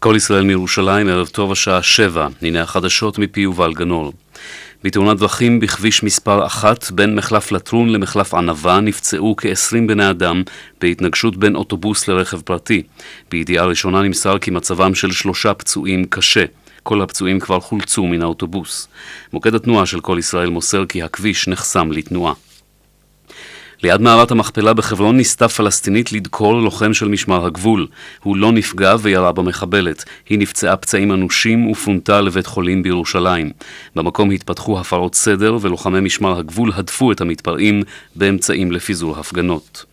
כל ישראל מירושלים, ערב טוב השעה שבע, הנה החדשות מפי יובל גנור. בתאונת דרכים בכביש מספר אחת בין מחלף לטרון למחלף ענבה נפצעו כ-20 בני אדם בהתנגשות בין אוטובוס לרכב פרטי. בידיעה ראשונה נמסר כי מצבם של שלושה פצועים קשה. כל הפצועים כבר חולצו מן האוטובוס. מוקד התנועה של כל ישראל מוסר כי הכביש נחסם לתנועה. ליד מערת המכפלה בחברון ניסתה פלסטינית לדקור לוחם של משמר הגבול. הוא לא נפגע וירה במחבלת. היא נפצעה פצעים אנושים ופונתה לבית חולים בירושלים. במקום התפתחו הפרות סדר ולוחמי משמר הגבול הדפו את המתפרעים באמצעים לפיזור הפגנות.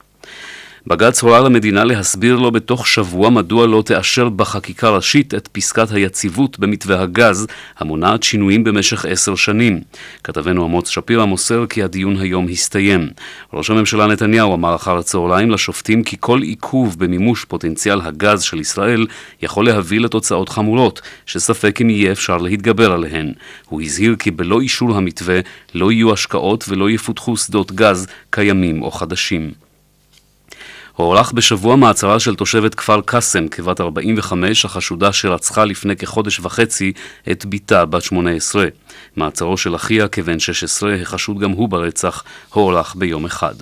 בג"ץ הורה למדינה להסביר לו בתוך שבוע מדוע לא תאשר בחקיקה ראשית את פסקת היציבות במתווה הגז, המונעת שינויים במשך עשר שנים. כתבנו אמוץ שפירא מוסר כי הדיון היום הסתיים. ראש הממשלה נתניהו אמר אחר הצהריים לשופטים כי כל עיכוב במימוש פוטנציאל הגז של ישראל יכול להביא לתוצאות חמורות, שספק אם יהיה אפשר להתגבר עליהן. הוא הזהיר כי בלא אישור המתווה לא יהיו השקעות ולא יפותחו שדות גז קיימים או חדשים. הוארך בשבוע מעצרה של תושבת כפר קאסם, כבת 45, החשודה שרצחה לפני כחודש וחצי את בתה בת 18. מעצרו של אחיה, כבן 16, החשוד גם הוא ברצח, הוארך ביום אחד.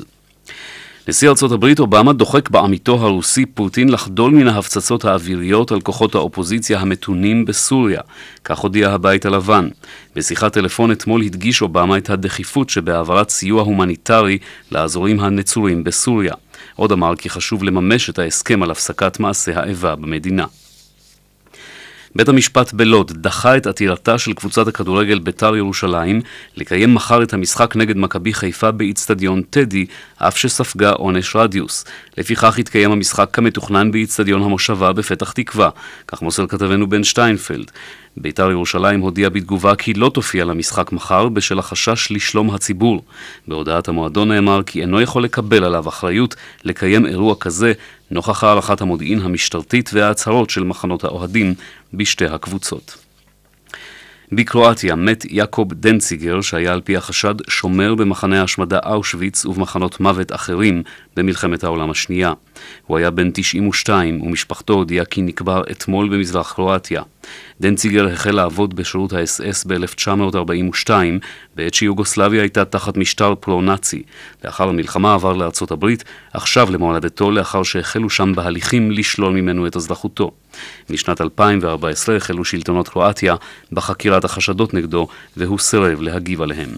נשיא ארצות הברית אובמה דוחק בעמיתו הרוסי פוטין לחדול מן ההפצצות האוויריות על כוחות האופוזיציה המתונים בסוריה, כך הודיע הבית הלבן. בשיחת טלפון אתמול הדגיש אובמה את הדחיפות שבהעברת סיוע הומניטרי לאזורים הנצורים בסוריה. עוד אמר כי חשוב לממש את ההסכם על הפסקת מעשי האיבה במדינה. בית המשפט בלוד דחה את עתירתה של קבוצת הכדורגל בית"ר ירושלים לקיים מחר את המשחק נגד מכבי חיפה באיצטדיון טדי, אף שספגה עונש רדיוס. לפיכך התקיים המשחק כמתוכנן באיצטדיון המושבה בפתח תקווה, כך מוסר כתבנו בן שטיינפלד. בית"ר ירושלים הודיע בתגובה כי לא תופיע למשחק מחר בשל החשש לשלום הציבור. בהודעת המועדון נאמר כי אינו יכול לקבל עליו אחריות לקיים אירוע כזה נוכח הערכת המודיעין המשטרתית וההצהרות של מחנות האוהדים בשתי הקבוצות. בקרואטיה מת יעקוב דנציגר, שהיה על פי החשד שומר במחנה ההשמדה אושוויץ ובמחנות מוות אחרים במלחמת העולם השנייה. הוא היה בן 92 ומשפחתו הודיעה כי נקבר אתמול במזרח קרואטיה. דנציגר החל לעבוד בשירות האס-אס ב-1942, בעת שיוגוסלביה הייתה תחת משטר פרו-נאצי. לאחר המלחמה עבר לארצות הברית, עכשיו למולדתו לאחר שהחלו שם בהליכים לשלול ממנו את אזרחותו. משנת 2014 החלו שלטונות קרואטיה בחקירת החשדות נגדו, והוא סירב להגיב עליהם.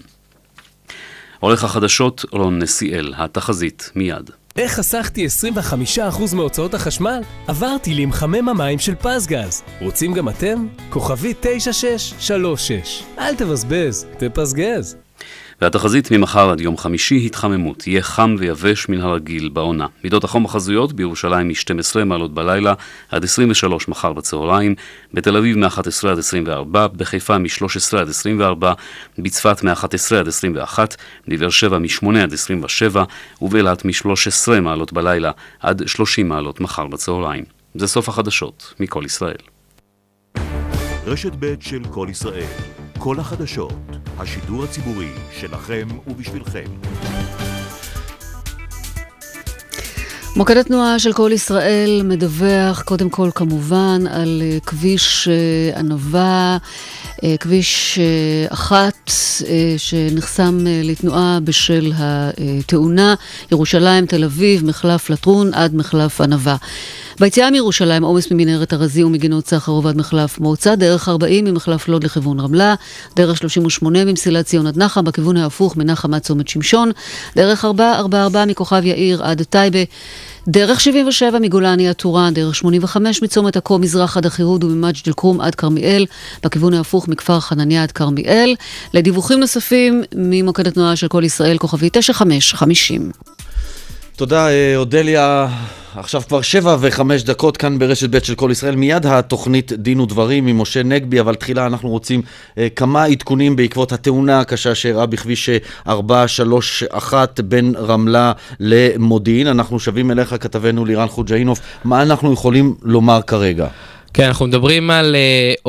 עורך החדשות רון נסיאל, התחזית מיד. איך חסכתי 25% מהוצאות החשמל? עברתי למחמם המים של פזגז. רוצים גם אתם? כוכבי 9636. אל תבזבז, תפזגז. והתחזית ממחר עד יום חמישי התחממות, יהיה חם ויבש מן הרגיל בעונה. מידות החום החזויות בירושלים מ-12 מעלות בלילה עד 23 מחר בצהריים, בתל אביב מ-11 עד 24, בחיפה מ-13 עד 24, בצפת מ-11 עד 21, בבאר שבע מ-8 עד 27, ובאילת מ-13 מעלות בלילה עד 30 מעלות מחר בצהריים. זה סוף החדשות מכל ישראל. רשת ב' של כל ישראל כל החדשות, השידור הציבורי שלכם ובשבילכם. מוקד התנועה של כל ישראל מדווח קודם כל כמובן על אה, כביש אה, ענווה, אה, כביש אחת שנחסם לתנועה בשל התאונה, ירושלים, תל אביב, מחלף לטרון עד מחלף ענווה. ביציאה מירושלים עומס ממנהרת ארזי ומגינות סחרוב עד מחלף מוצא, דרך 40 ממחלף לוד לכיוון רמלה, דרך 38 ממסילת ציון עד נחם, בכיוון ההפוך מנחם עד צומת שמשון, דרך 444 מכוכב יאיר עד טייבה. דרך 77 מגולני עד טורען, דרך 85 מצומת עכו מזרח עד החירוד וממג'ד אל-כרום עד כרמיאל, בכיוון ההפוך מכפר חנניה עד כרמיאל. לדיווחים נוספים ממוקד התנועה של כל ישראל, כוכבי 9550. תודה, אה, אודליה. עכשיו כבר שבע וחמש דקות כאן ברשת ב' של כל ישראל. מיד התוכנית דין ודברים עם משה נגבי, אבל תחילה אנחנו רוצים אה, כמה עדכונים בעקבות התאונה הקשה שאירעה בכביש 431 בין רמלה למודיעין. אנחנו שבים אליך, כתבנו לירן חוג'אינוף. מה אנחנו יכולים לומר כרגע? כן, אנחנו מדברים על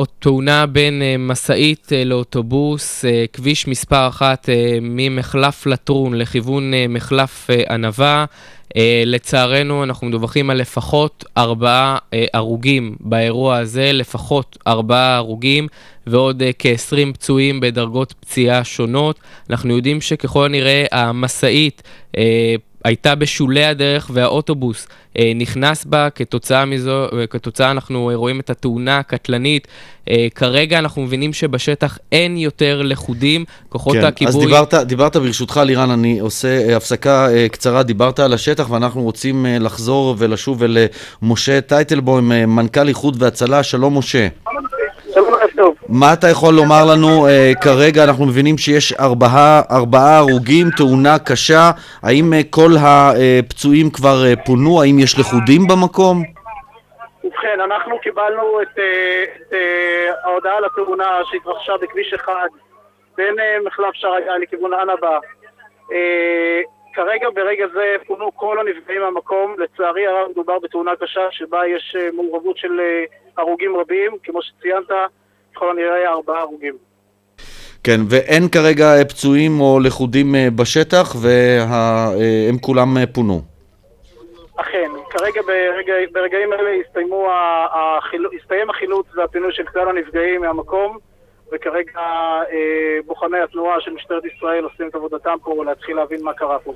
uh, תאונה בין uh, משאית uh, לאוטובוס, uh, כביש מספר אחת uh, ממחלף לטרון לכיוון uh, מחלף uh, ענבה. Uh, לצערנו, אנחנו מדווחים על לפחות ארבעה uh, הרוגים באירוע הזה, לפחות ארבעה הרוגים ועוד uh, כ-20 פצועים בדרגות פציעה שונות. אנחנו יודעים שככל הנראה המשאית uh, הייתה בשולי הדרך והאוטובוס אה, נכנס בה, כתוצאה מזו, אה, כתוצאה אנחנו אה, רואים את התאונה הקטלנית. אה, כרגע אנחנו מבינים שבשטח אין יותר לכודים, כוחות כן, הכיבוי... אז דיברת, דיברת ברשותך, לירן, אני עושה אה, הפסקה אה, קצרה, דיברת על השטח ואנחנו רוצים אה, לחזור ולשוב אל אה, משה טייטלבוים, אה, מנכ"ל איחוד והצלה, שלום משה. שלום טוב. מה אתה יכול לומר לנו אה, כרגע? אנחנו מבינים שיש ארבעה, ארבעה הרוגים, תאונה קשה. האם אה, כל הפצועים כבר אה, פונו? האם יש לכודים במקום? ובכן, אנחנו קיבלנו את, אה, את אה, ההודעה על התאונה שהתרחשה בכביש אחד בין אה, מחלף שער הגיא לכיוון ענבה. אה, כרגע, ברגע זה, פונו כל הנפגעים מהמקום. לצערי הרב מדובר בתאונה קשה שבה יש אה, מעורבות של אה, הרוגים רבים. כמו שציינת, ככל הנראה ארבעה הרוגים. כן, ואין כרגע אה, פצועים או לכודים אה, בשטח, והם כולם אה, פונו. אכן, כרגע ברגע, ברגעים אלה הסתיים החילוץ והפינוי של כלל הנפגעים מהמקום וכרגע אה, בוחני התנועה של משטרת ישראל עושים את עבודתם פה להתחיל להבין מה קרה פה.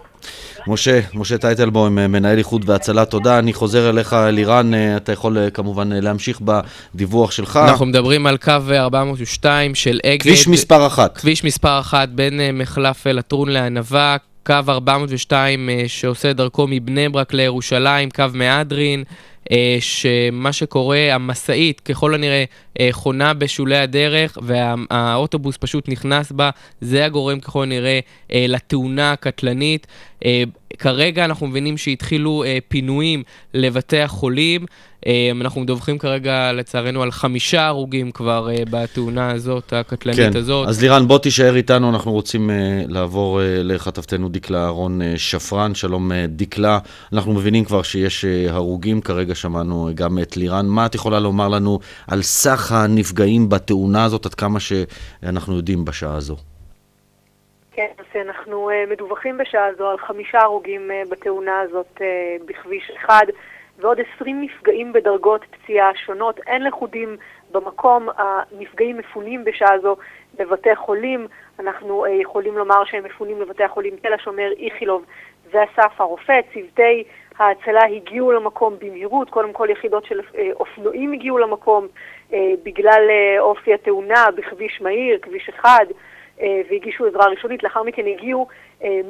משה, משה טייטלבוים, אה, מנהל איחוד והצלה, תודה. אני חוזר אליך, לירן, אה, אתה יכול אה, כמובן להמשיך בדיווח שלך. אנחנו מדברים על קו 402 של אגד. כביש מספר אחת. כביש מספר אחת בין מחלף לטרון לענבה, קו 402 אה, שעושה דרכו מבני ברק לירושלים, קו מהדרין, אה, שמה שקורה, המשאית ככל הנראה אה, חונה בשולי הדרך והאוטובוס פשוט נכנס בה, זה הגורם ככל הנראה אה, לתאונה הקטלנית. אה, כרגע אנחנו מבינים שהתחילו אה, פינויים לבתי החולים. אה, אנחנו מדווחים כרגע לצערנו על חמישה הרוגים כבר אה, בתאונה הזאת, הקטלנית כן, הזאת. אז לירן, בוא תישאר איתנו, אנחנו רוצים uh, לעבור uh, לכתבתנו דקלה אהרון uh, שפרן. שלום uh, דקלה, אנחנו מבינים כבר שיש uh, הרוגים, כרגע שמענו uh, גם את לירן. מה את יכולה לומר לנו על סך הנפגעים בתאונה הזאת, עד כמה שאנחנו יודעים בשעה הזו? כן, אז אנחנו אה, מדווחים בשעה זו על חמישה הרוגים אה, בתאונה הזאת אה, בכביש 1 ועוד 20 נפגעים בדרגות פציעה שונות. אין לכודים במקום, הנפגעים מפונים בשעה זו לבתי חולים. אנחנו יכולים לומר שהם מפונים לבתי החולים תל השומר, איכילוב ואסף הרופא. צוותי ההצלה הגיעו למקום במהירות, קודם כל יחידות של אופנועים הגיעו למקום בגלל אופי התאונה בכביש מהיר, כביש 1. והגישו עזרה ראשונית. לאחר מכן הגיעו אה,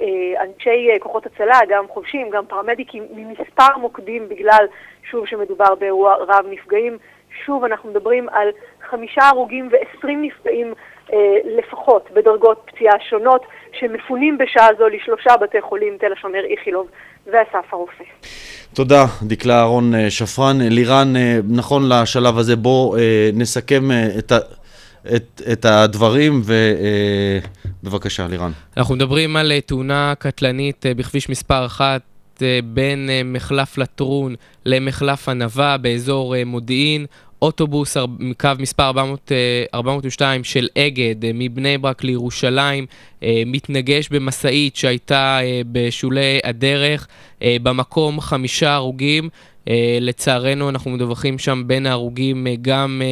אה, אנשי כוחות הצלה, גם חובשים, גם פרמדיקים, ממספר מוקדים בגלל, שוב, שמדובר באירוע רב נפגעים. שוב, אנחנו מדברים על חמישה הרוגים ועשרים נפגעים לפחות בדרגות פציעה שונות, שמפונים בשעה זו לשלושה בתי חולים, תל השומר, איכילוב ואסף הרופא. תודה, דקלה אהרון שפרן. לירן, נכון לשלב הזה, בוא נסכם את ה... את, את הדברים, ובבקשה, לירן. אנחנו מדברים על תאונה קטלנית בכביש מספר 1 בין מחלף לטרון למחלף ענבה באזור מודיעין. אוטובוס קו מספר 400, 402 של אגד מבני ברק לירושלים מתנגש במשאית שהייתה בשולי הדרך. במקום חמישה הרוגים. לצערנו אנחנו מדווחים שם בין ההרוגים גם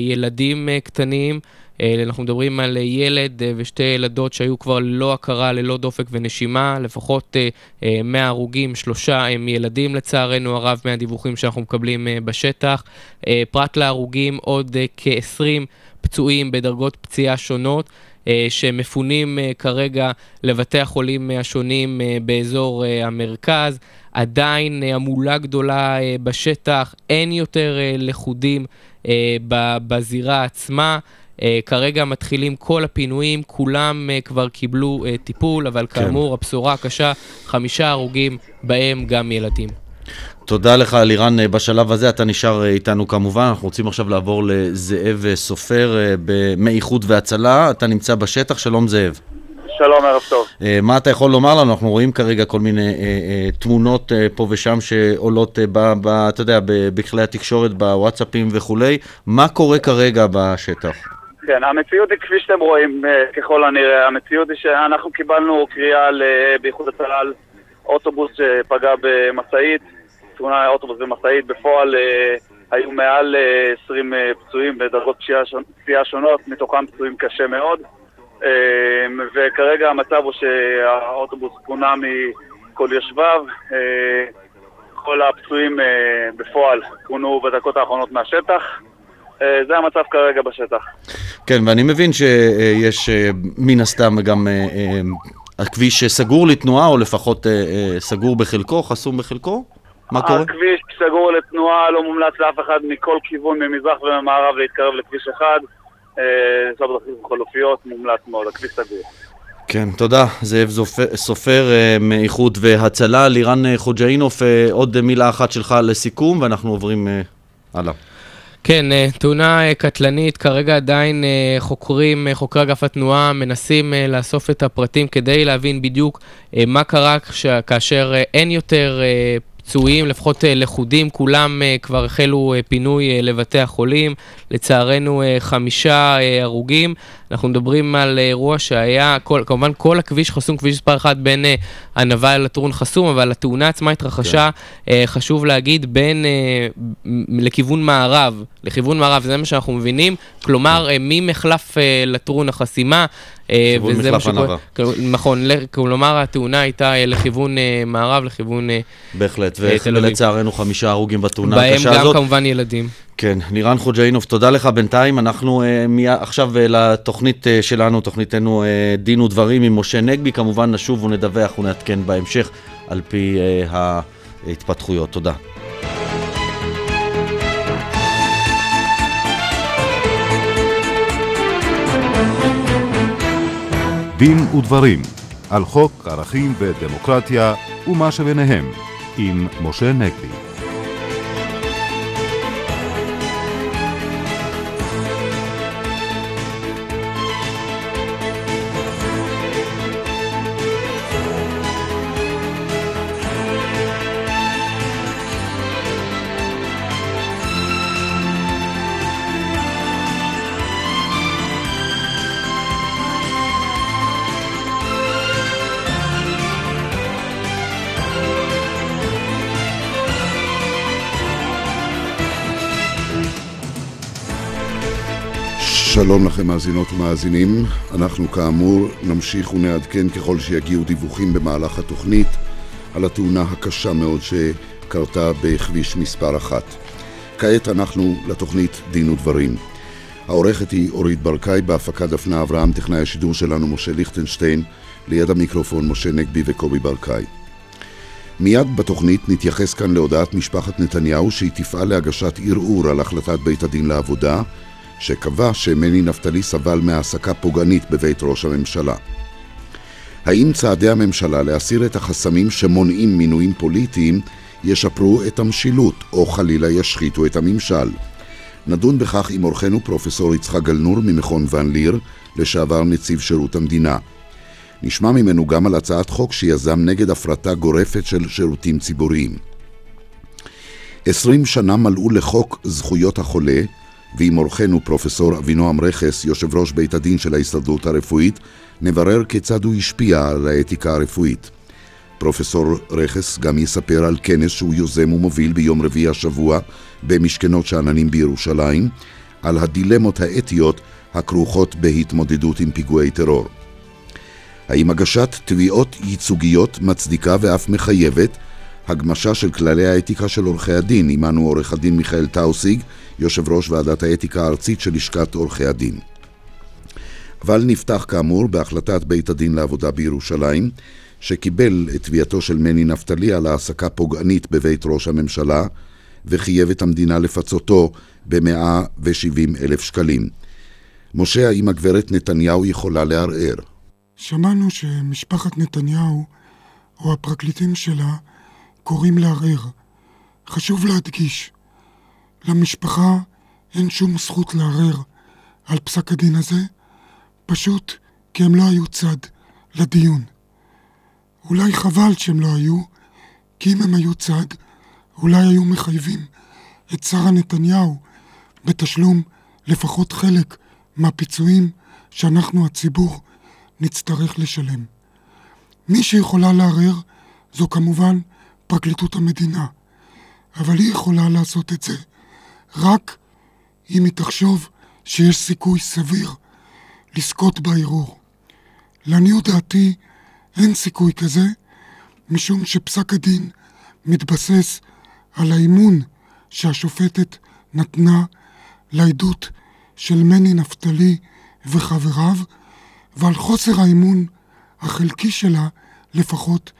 ילדים קטנים. Uh, אנחנו מדברים על uh, ילד uh, ושתי ילדות שהיו כבר ללא הכרה, ללא דופק ונשימה. לפחות uh, uh, מההרוגים, שלושה הם ילדים לצערנו הרב מהדיווחים שאנחנו מקבלים בשטח. פרט להרוגים עוד uh, כ-20 פצועים בדרגות פציעה שונות. שמפונים כרגע לבתי החולים השונים באזור המרכז. עדיין המולה גדולה בשטח, אין יותר לכודים בזירה עצמה. כרגע מתחילים כל הפינויים, כולם כבר קיבלו טיפול, אבל כן. כאמור, הבשורה הקשה, חמישה הרוגים, בהם גם ילדים. תודה לך, לירן, בשלב הזה. אתה נשאר איתנו כמובן. אנחנו רוצים עכשיו לעבור לזאב סופר מאיחוד והצלה. אתה נמצא בשטח. שלום, זאב. שלום, ערב טוב. אה, מה אתה יכול לומר לנו? אנחנו רואים כרגע כל מיני אה, אה, תמונות אה, פה ושם שעולות, אה, ב, ב, אתה יודע, ב- בכלי התקשורת, בוואטסאפים וכולי. מה קורה כרגע בשטח? כן, המציאות היא כפי שאתם רואים, אה, ככל הנראה, המציאות היא שאנחנו קיבלנו קריאה באיחוד הצלה על אוטובוס שפגע במשאית, תאונה אוטובוס במשאית, בפועל אה, היו מעל אה, 20 אה, פצועים בדרגות פציעה שונ- פציעה שונות, מתוכם פצועים קשה מאוד. וכרגע המצב הוא שהאוטובוס פונה מכל יושביו. כל הפצועים בפועל פונו בדקות האחרונות מהשטח. אה, זה המצב כרגע בשטח. כן, ואני מבין שיש אה, מן הסתם גם אה, הכביש סגור לתנועה, או לפחות סגור בחלקו, חסום בחלקו? מה קורה? הכביש סגור לתנועה, לא מומלץ לאף אחד מכל כיוון, ממזרח וממערב להתקרב לכביש אחד. לנסוע בדרכים חלופיות, מומלץ מאוד, הכביש סגור. כן, תודה. זאב סופר מאיחוד והצלה. לירן חוג'אינוף, עוד מילה אחת שלך לסיכום, ואנחנו עוברים אה, הלאה. כן, אה, תאונה אה, קטלנית, כרגע עדיין אה, חוקרים, חוקרי אגף התנועה מנסים לאסוף את הפרטים כדי להבין בדיוק מה קרה כאשר אין יותר פצועים, לפחות אה, לכודים, כולם אה, כבר החלו אה, פינוי לבתי החולים. לצערנו חמישה הרוגים. אנחנו מדברים על אירוע שהיה, כל, כמובן כל הכביש חסום, כביש מספר 1 בין ענווה לטרון חסום, אבל התאונה עצמה התרחשה, אה, חשוב להגיד, בין, לכיוון מערב, לכיוון מערב, זה מה שאנחנו מבינים, כלומר ממחלף לטרון החסימה. לכיוון מחלף. כל- נכון, כלומר התאונה הייתה אה, לכיוון אה, מערב, לכיוון... אה, בהחלט. ולצערנו חמישה הרוגים בתאונה בהם הקשה גם הזאת. כמובן ילדים. כן, לירן חוג'אינוף, תודה לך בינתיים. אנחנו עכשיו לתוכנית שלנו, תוכניתנו דין ודברים עם משה נגבי. כמובן נשוב ונדווח ונעדכן בהמשך על פי ההתפתחויות. תודה. דין ודברים על חוק ערכים ודמוקרטיה ומה שביניהם עם משה נגבי. שלום לכם מאזינות ומאזינים, אנחנו כאמור נמשיך ונעדכן ככל שיגיעו דיווחים במהלך התוכנית על התאונה הקשה מאוד שקרתה בכביש מספר אחת. כעת אנחנו לתוכנית דין ודברים. העורכת היא אורית ברקאי, בהפקה דפנה אברהם, טכנאי השידור שלנו משה ליכטנשטיין, ליד המיקרופון משה נגבי וקובי ברקאי. מיד בתוכנית נתייחס כאן להודעת משפחת נתניהו שהיא תפעל להגשת ערעור על החלטת בית הדין לעבודה שקבע שמני נפתלי סבל מהעסקה פוגענית בבית ראש הממשלה. האם צעדי הממשלה להסיר את החסמים שמונעים מינויים פוליטיים ישפרו את המשילות או חלילה ישחיתו את הממשל? נדון בכך עם אורחנו פרופסור יצחק גלנור ממכון ון ליר, לשעבר נציב שירות המדינה. נשמע ממנו גם על הצעת חוק שיזם נגד הפרטה גורפת של שירותים ציבוריים. עשרים שנה מלאו לחוק זכויות החולה, ועם אורחנו פרופסור אבינועם רכס, יושב ראש בית הדין של ההסתדרות הרפואית, נברר כיצד הוא השפיע על האתיקה הרפואית. פרופסור רכס גם יספר על כנס שהוא יוזם ומוביל ביום רביעי השבוע במשכנות שאננים בירושלים, על הדילמות האתיות הכרוכות בהתמודדות עם פיגועי טרור. האם הגשת תביעות ייצוגיות מצדיקה ואף מחייבת הגמשה של כללי האתיקה של עורכי הדין, עמנו עורך הדין מיכאל טאוסיג, יושב ראש ועדת האתיקה הארצית של לשכת עורכי הדין. אבל נפתח כאמור בהחלטת בית הדין לעבודה בירושלים, שקיבל את תביעתו של מני נפתלי על העסקה פוגענית בבית ראש הממשלה, וחייב את המדינה לפצותו ב-170 אלף שקלים. משה, האם הגברת נתניהו יכולה לערער? שמענו שמשפחת נתניהו, או הפרקליטים שלה, קוראים לערער. חשוב להדגיש, למשפחה אין שום זכות לערער על פסק הדין הזה, פשוט כי הם לא היו צד לדיון. אולי חבל שהם לא היו, כי אם הם היו צד, אולי היו מחייבים את שרה נתניהו בתשלום לפחות חלק מהפיצויים שאנחנו, הציבור, נצטרך לשלם. מי שיכולה לערער זו כמובן פרקליטות המדינה, אבל היא יכולה לעשות את זה רק אם היא תחשוב שיש סיכוי סביר לזכות בערעור. לעניות דעתי אין סיכוי כזה, משום שפסק הדין מתבסס על האמון שהשופטת נתנה לעדות של מני נפתלי וחבריו, ועל חוסר האמון החלקי שלה, לפחות,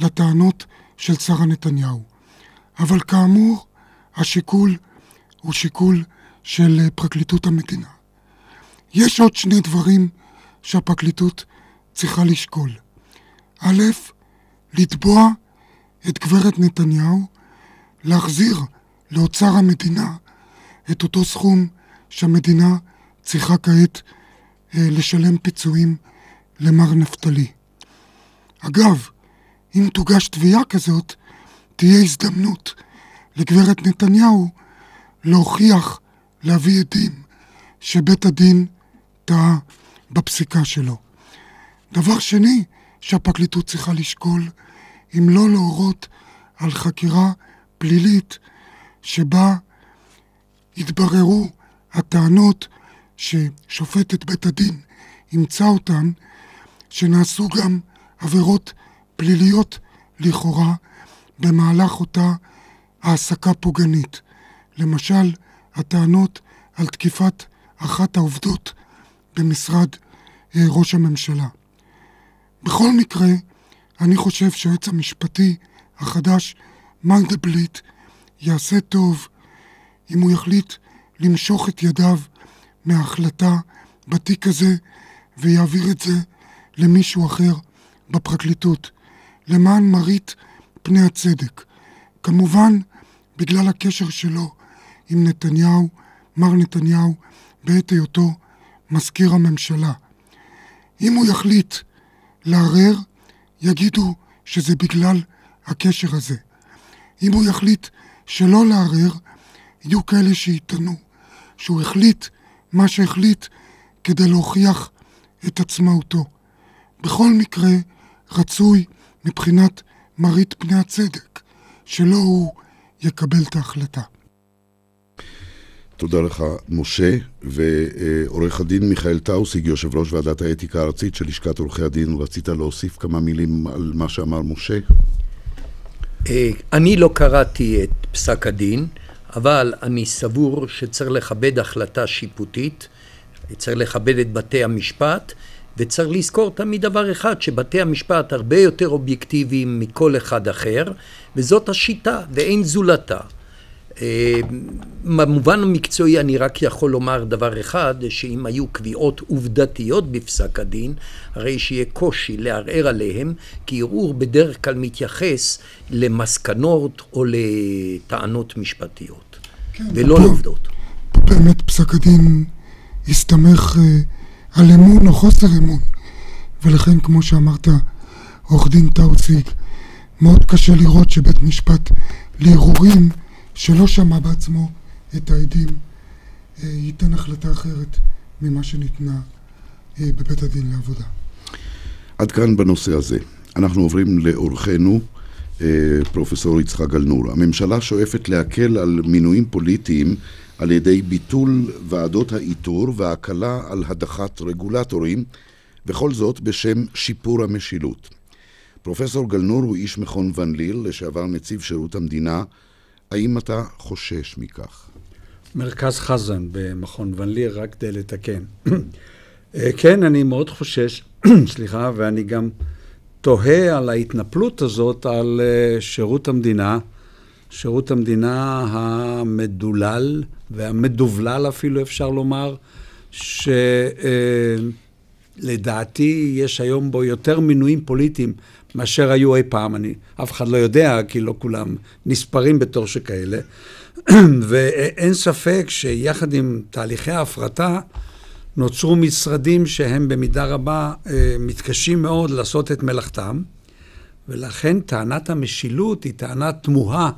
לטענות של שרה נתניהו. אבל כאמור, השיקול הוא שיקול של פרקליטות המדינה. יש עוד שני דברים שהפרקליטות צריכה לשקול. א', לתבוע את גברת נתניהו להחזיר לאוצר המדינה את אותו סכום שהמדינה צריכה כעת אה, לשלם פיצויים למר נפתלי. אגב, אם תוגש תביעה כזאת, תהיה הזדמנות לגברת נתניהו להוכיח, להביא עדים, שבית הדין טעה בפסיקה שלו. דבר שני שהפרקליטות צריכה לשקול, אם לא להורות על חקירה פלילית שבה יתבררו הטענות ששופטת בית הדין אימצה אותן, שנעשו גם עבירות פליליות לכאורה במהלך אותה העסקה פוגענית. למשל, הטענות על תקיפת אחת העובדות במשרד אה, ראש הממשלה. בכל מקרה, אני חושב שהיועץ המשפטי החדש, מנדלבליט, יעשה טוב אם הוא יחליט למשוך את ידיו מההחלטה בתיק הזה ויעביר את זה למישהו אחר בפרקליטות, למען מרית פני הצדק. כמובן, בגלל הקשר שלו עם נתניהו, מר נתניהו, בעת היותו מזכיר הממשלה. אם הוא יחליט לערער, יגידו שזה בגלל הקשר הזה. אם הוא יחליט שלא לערער, יהיו כאלה שיטענו שהוא החליט מה שהחליט כדי להוכיח את עצמאותו. בכל מקרה, רצוי מבחינת מרית פני הצדק, שלא הוא יקבל את ההחלטה. תודה לך, משה, ועורך הדין מיכאל טאוסיג, יושב ראש ועדת האתיקה הארצית של לשכת עורכי הדין, רצית להוסיף כמה מילים על מה שאמר משה? אה, אני לא קראתי את פסק הדין, אבל אני סבור שצריך לכבד החלטה שיפוטית, צריך לכבד את בתי המשפט, וצריך לזכור תמיד דבר אחד, שבתי המשפט הרבה יותר אובייקטיביים מכל אחד אחר, וזאת השיטה, ואין זולתה. אה, במובן המקצועי אני רק יכול לומר דבר אחד, שאם היו קביעות עובדתיות בפסק הדין, הרי שיהיה קושי לערער עליהם, כי ערעור בדרך כלל מתייחס למסקנות או לטענות משפטיות, כן, ולא פה, לעובדות. פה באמת פסק הדין הסתמך uh, על אמון או חוסר אמון, ולכן כמו שאמרת, עורך דין טאוציג, מאוד קשה לראות שבית משפט לערעורים שלא שמע בעצמו את העדים, אה, ייתן החלטה אחרת ממה שניתנה אה, בבית הדין לעבודה. עד כאן בנושא הזה. אנחנו עוברים לאורחנו, אה, פרופסור יצחק גלנור. הממשלה שואפת להקל על מינויים פוליטיים על ידי ביטול ועדות האיתור והקלה על הדחת רגולטורים, וכל זאת בשם שיפור המשילות. פרופסור גלנור הוא איש מכון ון ליל, לשעבר נציב שירות המדינה, האם אתה חושש מכך? מרכז חזן במכון ון ליר, רק כדי לתקן. אה, כן, אני מאוד חושש, סליחה, ואני גם תוהה על ההתנפלות הזאת על אה, שירות המדינה, שירות המדינה המדולל והמדובלל אפילו, אפשר לומר, שלדעתי אה, יש היום בו יותר מינויים פוליטיים מאשר היו אי פעם. אני, אף אחד לא יודע, כי לא כולם נספרים בתור שכאלה. ואין ספק שיחד עם תהליכי ההפרטה, נוצרו משרדים שהם במידה רבה אה, מתקשים מאוד לעשות את מלאכתם, ולכן טענת המשילות היא טענה תמוהה,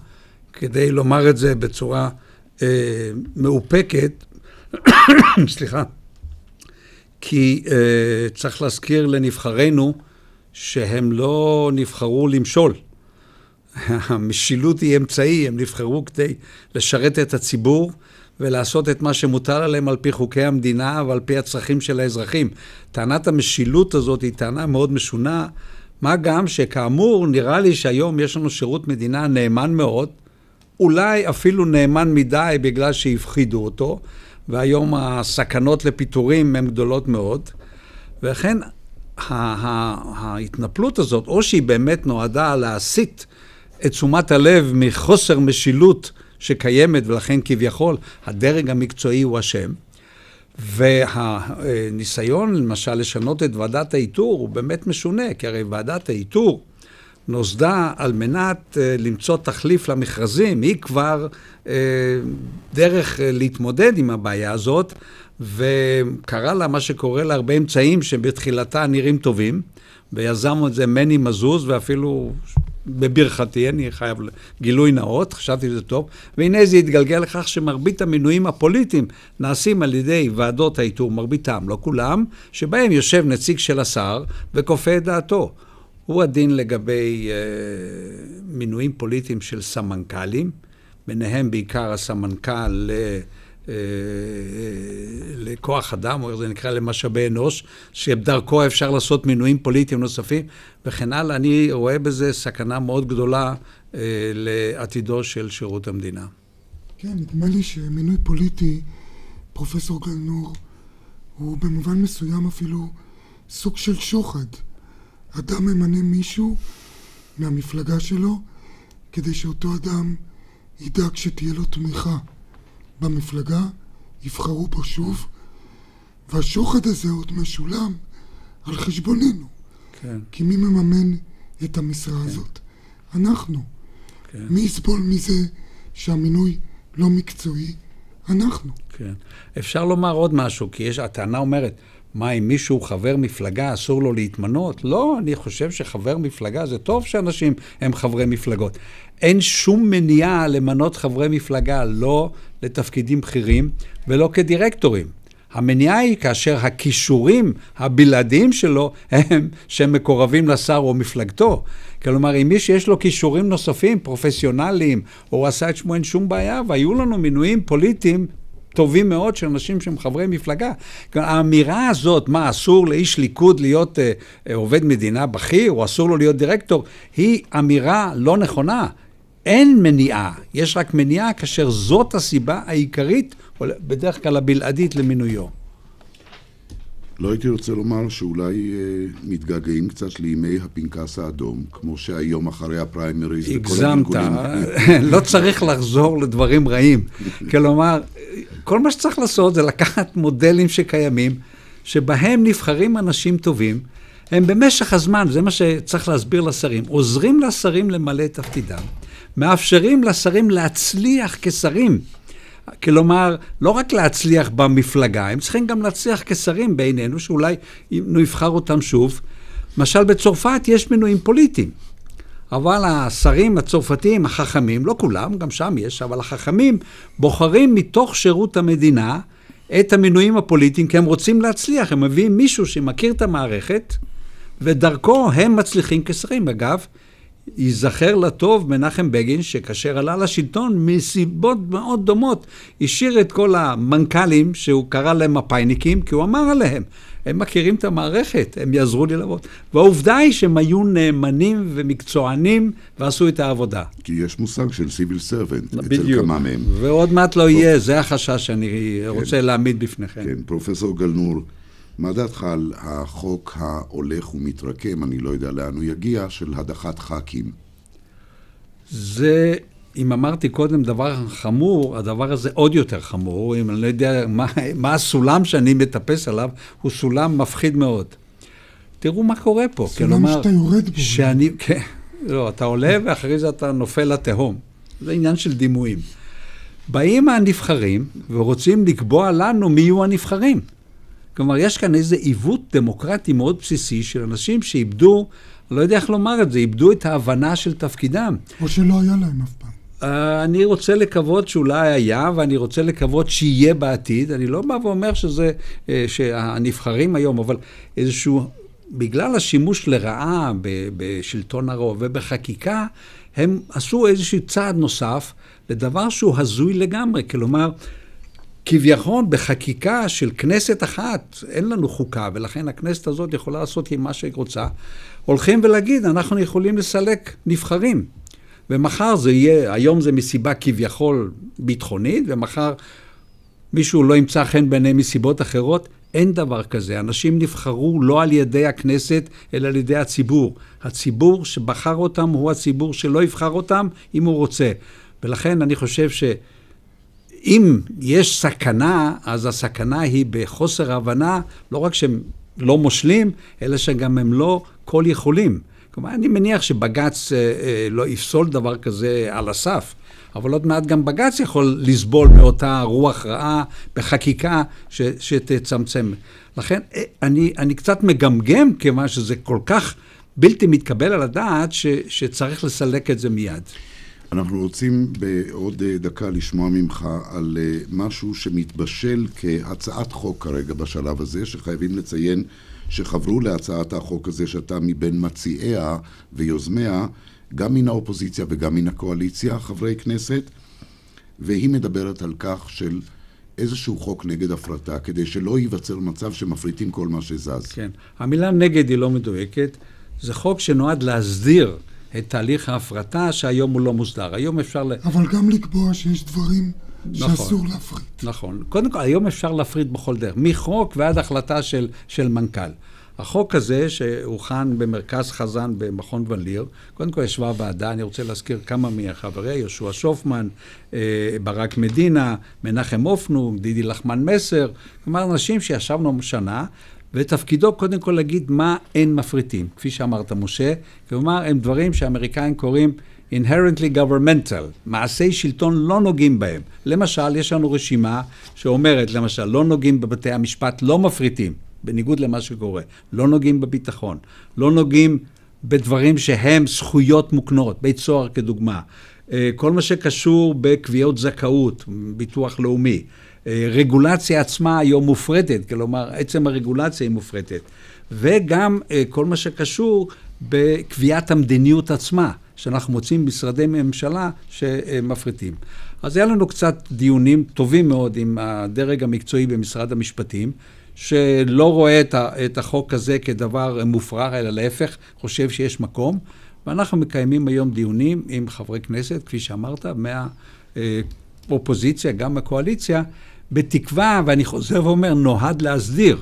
כדי לומר את זה בצורה אה, מאופקת, סליחה, כי אה, צריך להזכיר לנבחרינו שהם לא נבחרו למשול. המשילות היא אמצעי, הם נבחרו כדי לשרת את הציבור ולעשות את מה שמוטל עליהם על פי חוקי המדינה ועל פי הצרכים של האזרחים. טענת המשילות הזאת היא טענה מאוד משונה, מה גם שכאמור, נראה לי שהיום יש לנו שירות מדינה נאמן מאוד, אולי אפילו נאמן מדי בגלל שהפחידו אותו, והיום הסכנות לפיטורים הן גדולות מאוד, ולכן ההתנפלות הזאת, או שהיא באמת נועדה להסיט את תשומת הלב מחוסר משילות שקיימת, ולכן כביכול הדרג המקצועי הוא אשם. והניסיון למשל לשנות את ועדת האיתור הוא באמת משונה, כי הרי ועדת האיתור נוסדה על מנת אה, למצוא תחליף למכרזים, היא כבר אה, דרך אה, להתמודד עם הבעיה הזאת, וקרה לה מה שקורה להרבה אמצעים שבתחילתה נראים טובים, ויזם את זה מני מזוז, ואפילו בברכתי, אני חייב גילוי נאות, חשבתי שזה טוב, והנה זה התגלגל לכך שמרבית המינויים הפוליטיים נעשים על ידי ועדות האיתור, מרביתם, לא כולם, שבהם יושב נציג של השר וכופה את דעתו. הוא הדין לגבי אה, מינויים פוליטיים של סמנכ"לים, ביניהם בעיקר הסמנכ"ל. אה, לכוח אדם, או זה נקרא למשאבי אנוש, שדרכו אפשר לעשות מינויים פוליטיים נוספים וכן הלאה. אני רואה בזה סכנה מאוד גדולה אה, לעתידו של שירות המדינה. כן, נדמה לי שמינוי פוליטי, פרופסור גלנור, הוא במובן מסוים אפילו סוג של שוחד. אדם ממנה מישהו מהמפלגה שלו כדי שאותו אדם ידאג שתהיה לו תמיכה. במפלגה, יבחרו בו שוב, והשוחד הזה עוד משולם על חשבוננו. כן. כי מי מממן את המשרה כן. הזאת? אנחנו. כן. מי יסבול מזה שהמינוי לא מקצועי? אנחנו. כן. אפשר לומר עוד משהו, כי יש, הטענה אומרת, מה, אם מישהו חבר מפלגה, אסור לו להתמנות? לא, אני חושב שחבר מפלגה, זה טוב שאנשים הם חברי מפלגות. אין שום מניעה למנות חברי מפלגה, לא לתפקידים בכירים ולא כדירקטורים. המניעה היא כאשר הכישורים הבלעדיים שלו הם שהם מקורבים לשר או מפלגתו. כלומר, אם מי שיש לו כישורים נוספים, פרופסיונליים, הוא עשה את שמו, אין שום בעיה, והיו לנו מינויים פוליטיים טובים מאוד של אנשים שהם חברי מפלגה. האמירה הזאת, מה, אסור לאיש ליכוד להיות אה, אה, עובד מדינה בכיר, או אסור לו להיות דירקטור, היא אמירה לא נכונה. אין מניעה, יש רק מניעה כאשר זאת הסיבה העיקרית, בדרך כלל הבלעדית למינויו. לא הייתי רוצה לומר שאולי אה, מתגעגעים קצת לימי הפנקס האדום, כמו שהיום אחרי הפריימריז וכל הגלגולים. הגזמת, לא צריך לחזור לדברים רעים. כלומר, כל מה שצריך לעשות זה לקחת מודלים שקיימים, שבהם נבחרים אנשים טובים, הם במשך הזמן, זה מה שצריך להסביר לשרים, עוזרים לשרים למלא את תפקידם, מאפשרים לשרים להצליח כשרים. כלומר, לא רק להצליח במפלגה, הם צריכים גם להצליח כשרים בעינינו, שאולי נבחר אותם שוב. למשל, בצרפת יש מינויים פוליטיים. אבל השרים הצרפתיים החכמים, לא כולם, גם שם יש, אבל החכמים בוחרים מתוך שירות המדינה את המינויים הפוליטיים, כי הם רוצים להצליח, הם מביאים מישהו שמכיר את המערכת, ודרכו הם מצליחים כשרים. אגב, ייזכר לטוב מנחם בגין, שכאשר עלה לשלטון, מסיבות מאוד דומות, השאיר את כל המנכ"לים, שהוא קרא להם מפאיניקים, כי הוא אמר עליהם, הם מכירים את המערכת, הם יעזרו לי לעבוד. והעובדה היא שהם היו נאמנים ומקצוענים ועשו את העבודה. כי יש מושג של סיביל סרבנט אצל כמה מהם. ועוד מעט לא יהיה, זה החשש שאני כן. רוצה להעמיד בפניכם. כן, פרופסור גלנור, מה דעתך על החוק ההולך ומתרקם, אני לא יודע לאן הוא יגיע, של הדחת ח"כים? זה אם אמרתי קודם דבר חמור, הדבר הזה עוד יותר חמור, אם אני לא יודע מה, מה הסולם שאני מטפס עליו, הוא סולם מפחיד מאוד. תראו מה קורה פה. סולם כלומר, שאתה יורד בו. שאני, כן, לא, אתה עולה ואחרי זה אתה נופל לתהום. זה עניין של דימויים. באים הנבחרים ורוצים לקבוע לנו מי יהיו הנבחרים. כלומר, יש כאן איזה עיוות דמוקרטי מאוד בסיסי של אנשים שאיבדו, לא יודע איך לומר את זה, איבדו את ההבנה של תפקידם. או שלא היה להם אף פעם. Uh, אני רוצה לקוות שאולי היה, ואני רוצה לקוות שיהיה בעתיד. אני לא בא ואומר שזה, uh, שהנבחרים היום, אבל איזשהו, בגלל השימוש לרעה בשלטון הרוב ובחקיקה, הם עשו איזשהו צעד נוסף לדבר שהוא הזוי לגמרי. כלומר, כביכול בחקיקה של כנסת אחת, אין לנו חוקה, ולכן הכנסת הזאת יכולה לעשות עם מה שהיא רוצה, הולכים ולהגיד, אנחנו יכולים לסלק נבחרים. ומחר זה יהיה, היום זה מסיבה כביכול ביטחונית, ומחר מישהו לא ימצא חן בעיניהם מסיבות אחרות. אין דבר כזה. אנשים נבחרו לא על ידי הכנסת, אלא על ידי הציבור. הציבור שבחר אותם הוא הציבור שלא יבחר אותם אם הוא רוצה. ולכן אני חושב שאם יש סכנה, אז הסכנה היא בחוסר הבנה, לא רק שהם לא מושלים, אלא שגם הם לא כל יכולים. כלומר, אני מניח שבג"ץ אה, אה, לא יפסול דבר כזה על הסף, אבל עוד מעט גם בג"ץ יכול לסבול מאותה רוח רעה בחקיקה ש, שתצמצם. לכן אה, אני, אני קצת מגמגם, כיוון שזה כל כך בלתי מתקבל על הדעת, ש, שצריך לסלק את זה מיד. אנחנו רוצים בעוד דקה לשמוע ממך על משהו שמתבשל כהצעת חוק כרגע בשלב הזה, שחייבים לציין שחברו להצעת החוק הזה שאתה מבין מציעיה ויוזמיה, גם מן האופוזיציה וגם מן הקואליציה, חברי כנסת, והיא מדברת על כך של איזשהו חוק נגד הפרטה, כדי שלא ייווצר מצב שמפריטים כל מה שזז. כן. המילה נגד היא לא מדויקת. זה חוק שנועד להסדיר את תהליך ההפרטה, שהיום הוא לא מוסדר. היום אפשר ל... אבל גם לקבוע שיש דברים נכון, שאסור להפריט. נכון. קודם כל, היום אפשר להפריט בכל דרך, מחוק ועד החלטה של, של מנכ"ל. החוק הזה, שהוכן במרכז חזן במכון ון ליר, קודם כל ישבה ועדה, אני רוצה להזכיר כמה מחבריה, יהושע שופמן, אה, ברק מדינה, מנחם אופנוג, דידי לחמן מסר, כלומר אנשים שישבנו שנה, ותפקידו קודם כל להגיד מה אין מפריטים, כפי שאמרת, משה, כלומר, הם דברים שהאמריקאים קוראים inherently governmental, מעשי שלטון לא נוגעים בהם. למשל, יש לנו רשימה שאומרת, למשל, לא נוגעים בבתי המשפט, לא מפריטים. בניגוד למה שקורה. לא נוגעים בביטחון, לא נוגעים בדברים שהם זכויות מוקנות, בית סוהר כדוגמה. אה, כל מה שקשור בקביעות זכאות, ביטוח לאומי. אה, רגולציה עצמה היום מופרטת, כלומר, עצם הרגולציה היא מופרטת. וגם אה, כל מה שקשור בקביעת המדיניות עצמה, שאנחנו מוצאים משרדי ממשלה שמפריטים. אז היה לנו קצת דיונים טובים מאוד עם הדרג המקצועי במשרד המשפטים, שלא רואה את החוק הזה כדבר מופרך, אלא להפך, חושב שיש מקום. ואנחנו מקיימים היום דיונים עם חברי כנסת, כפי שאמרת, מהאופוזיציה, גם מהקואליציה, בתקווה, ואני חוזר ואומר, נועד להסדיר.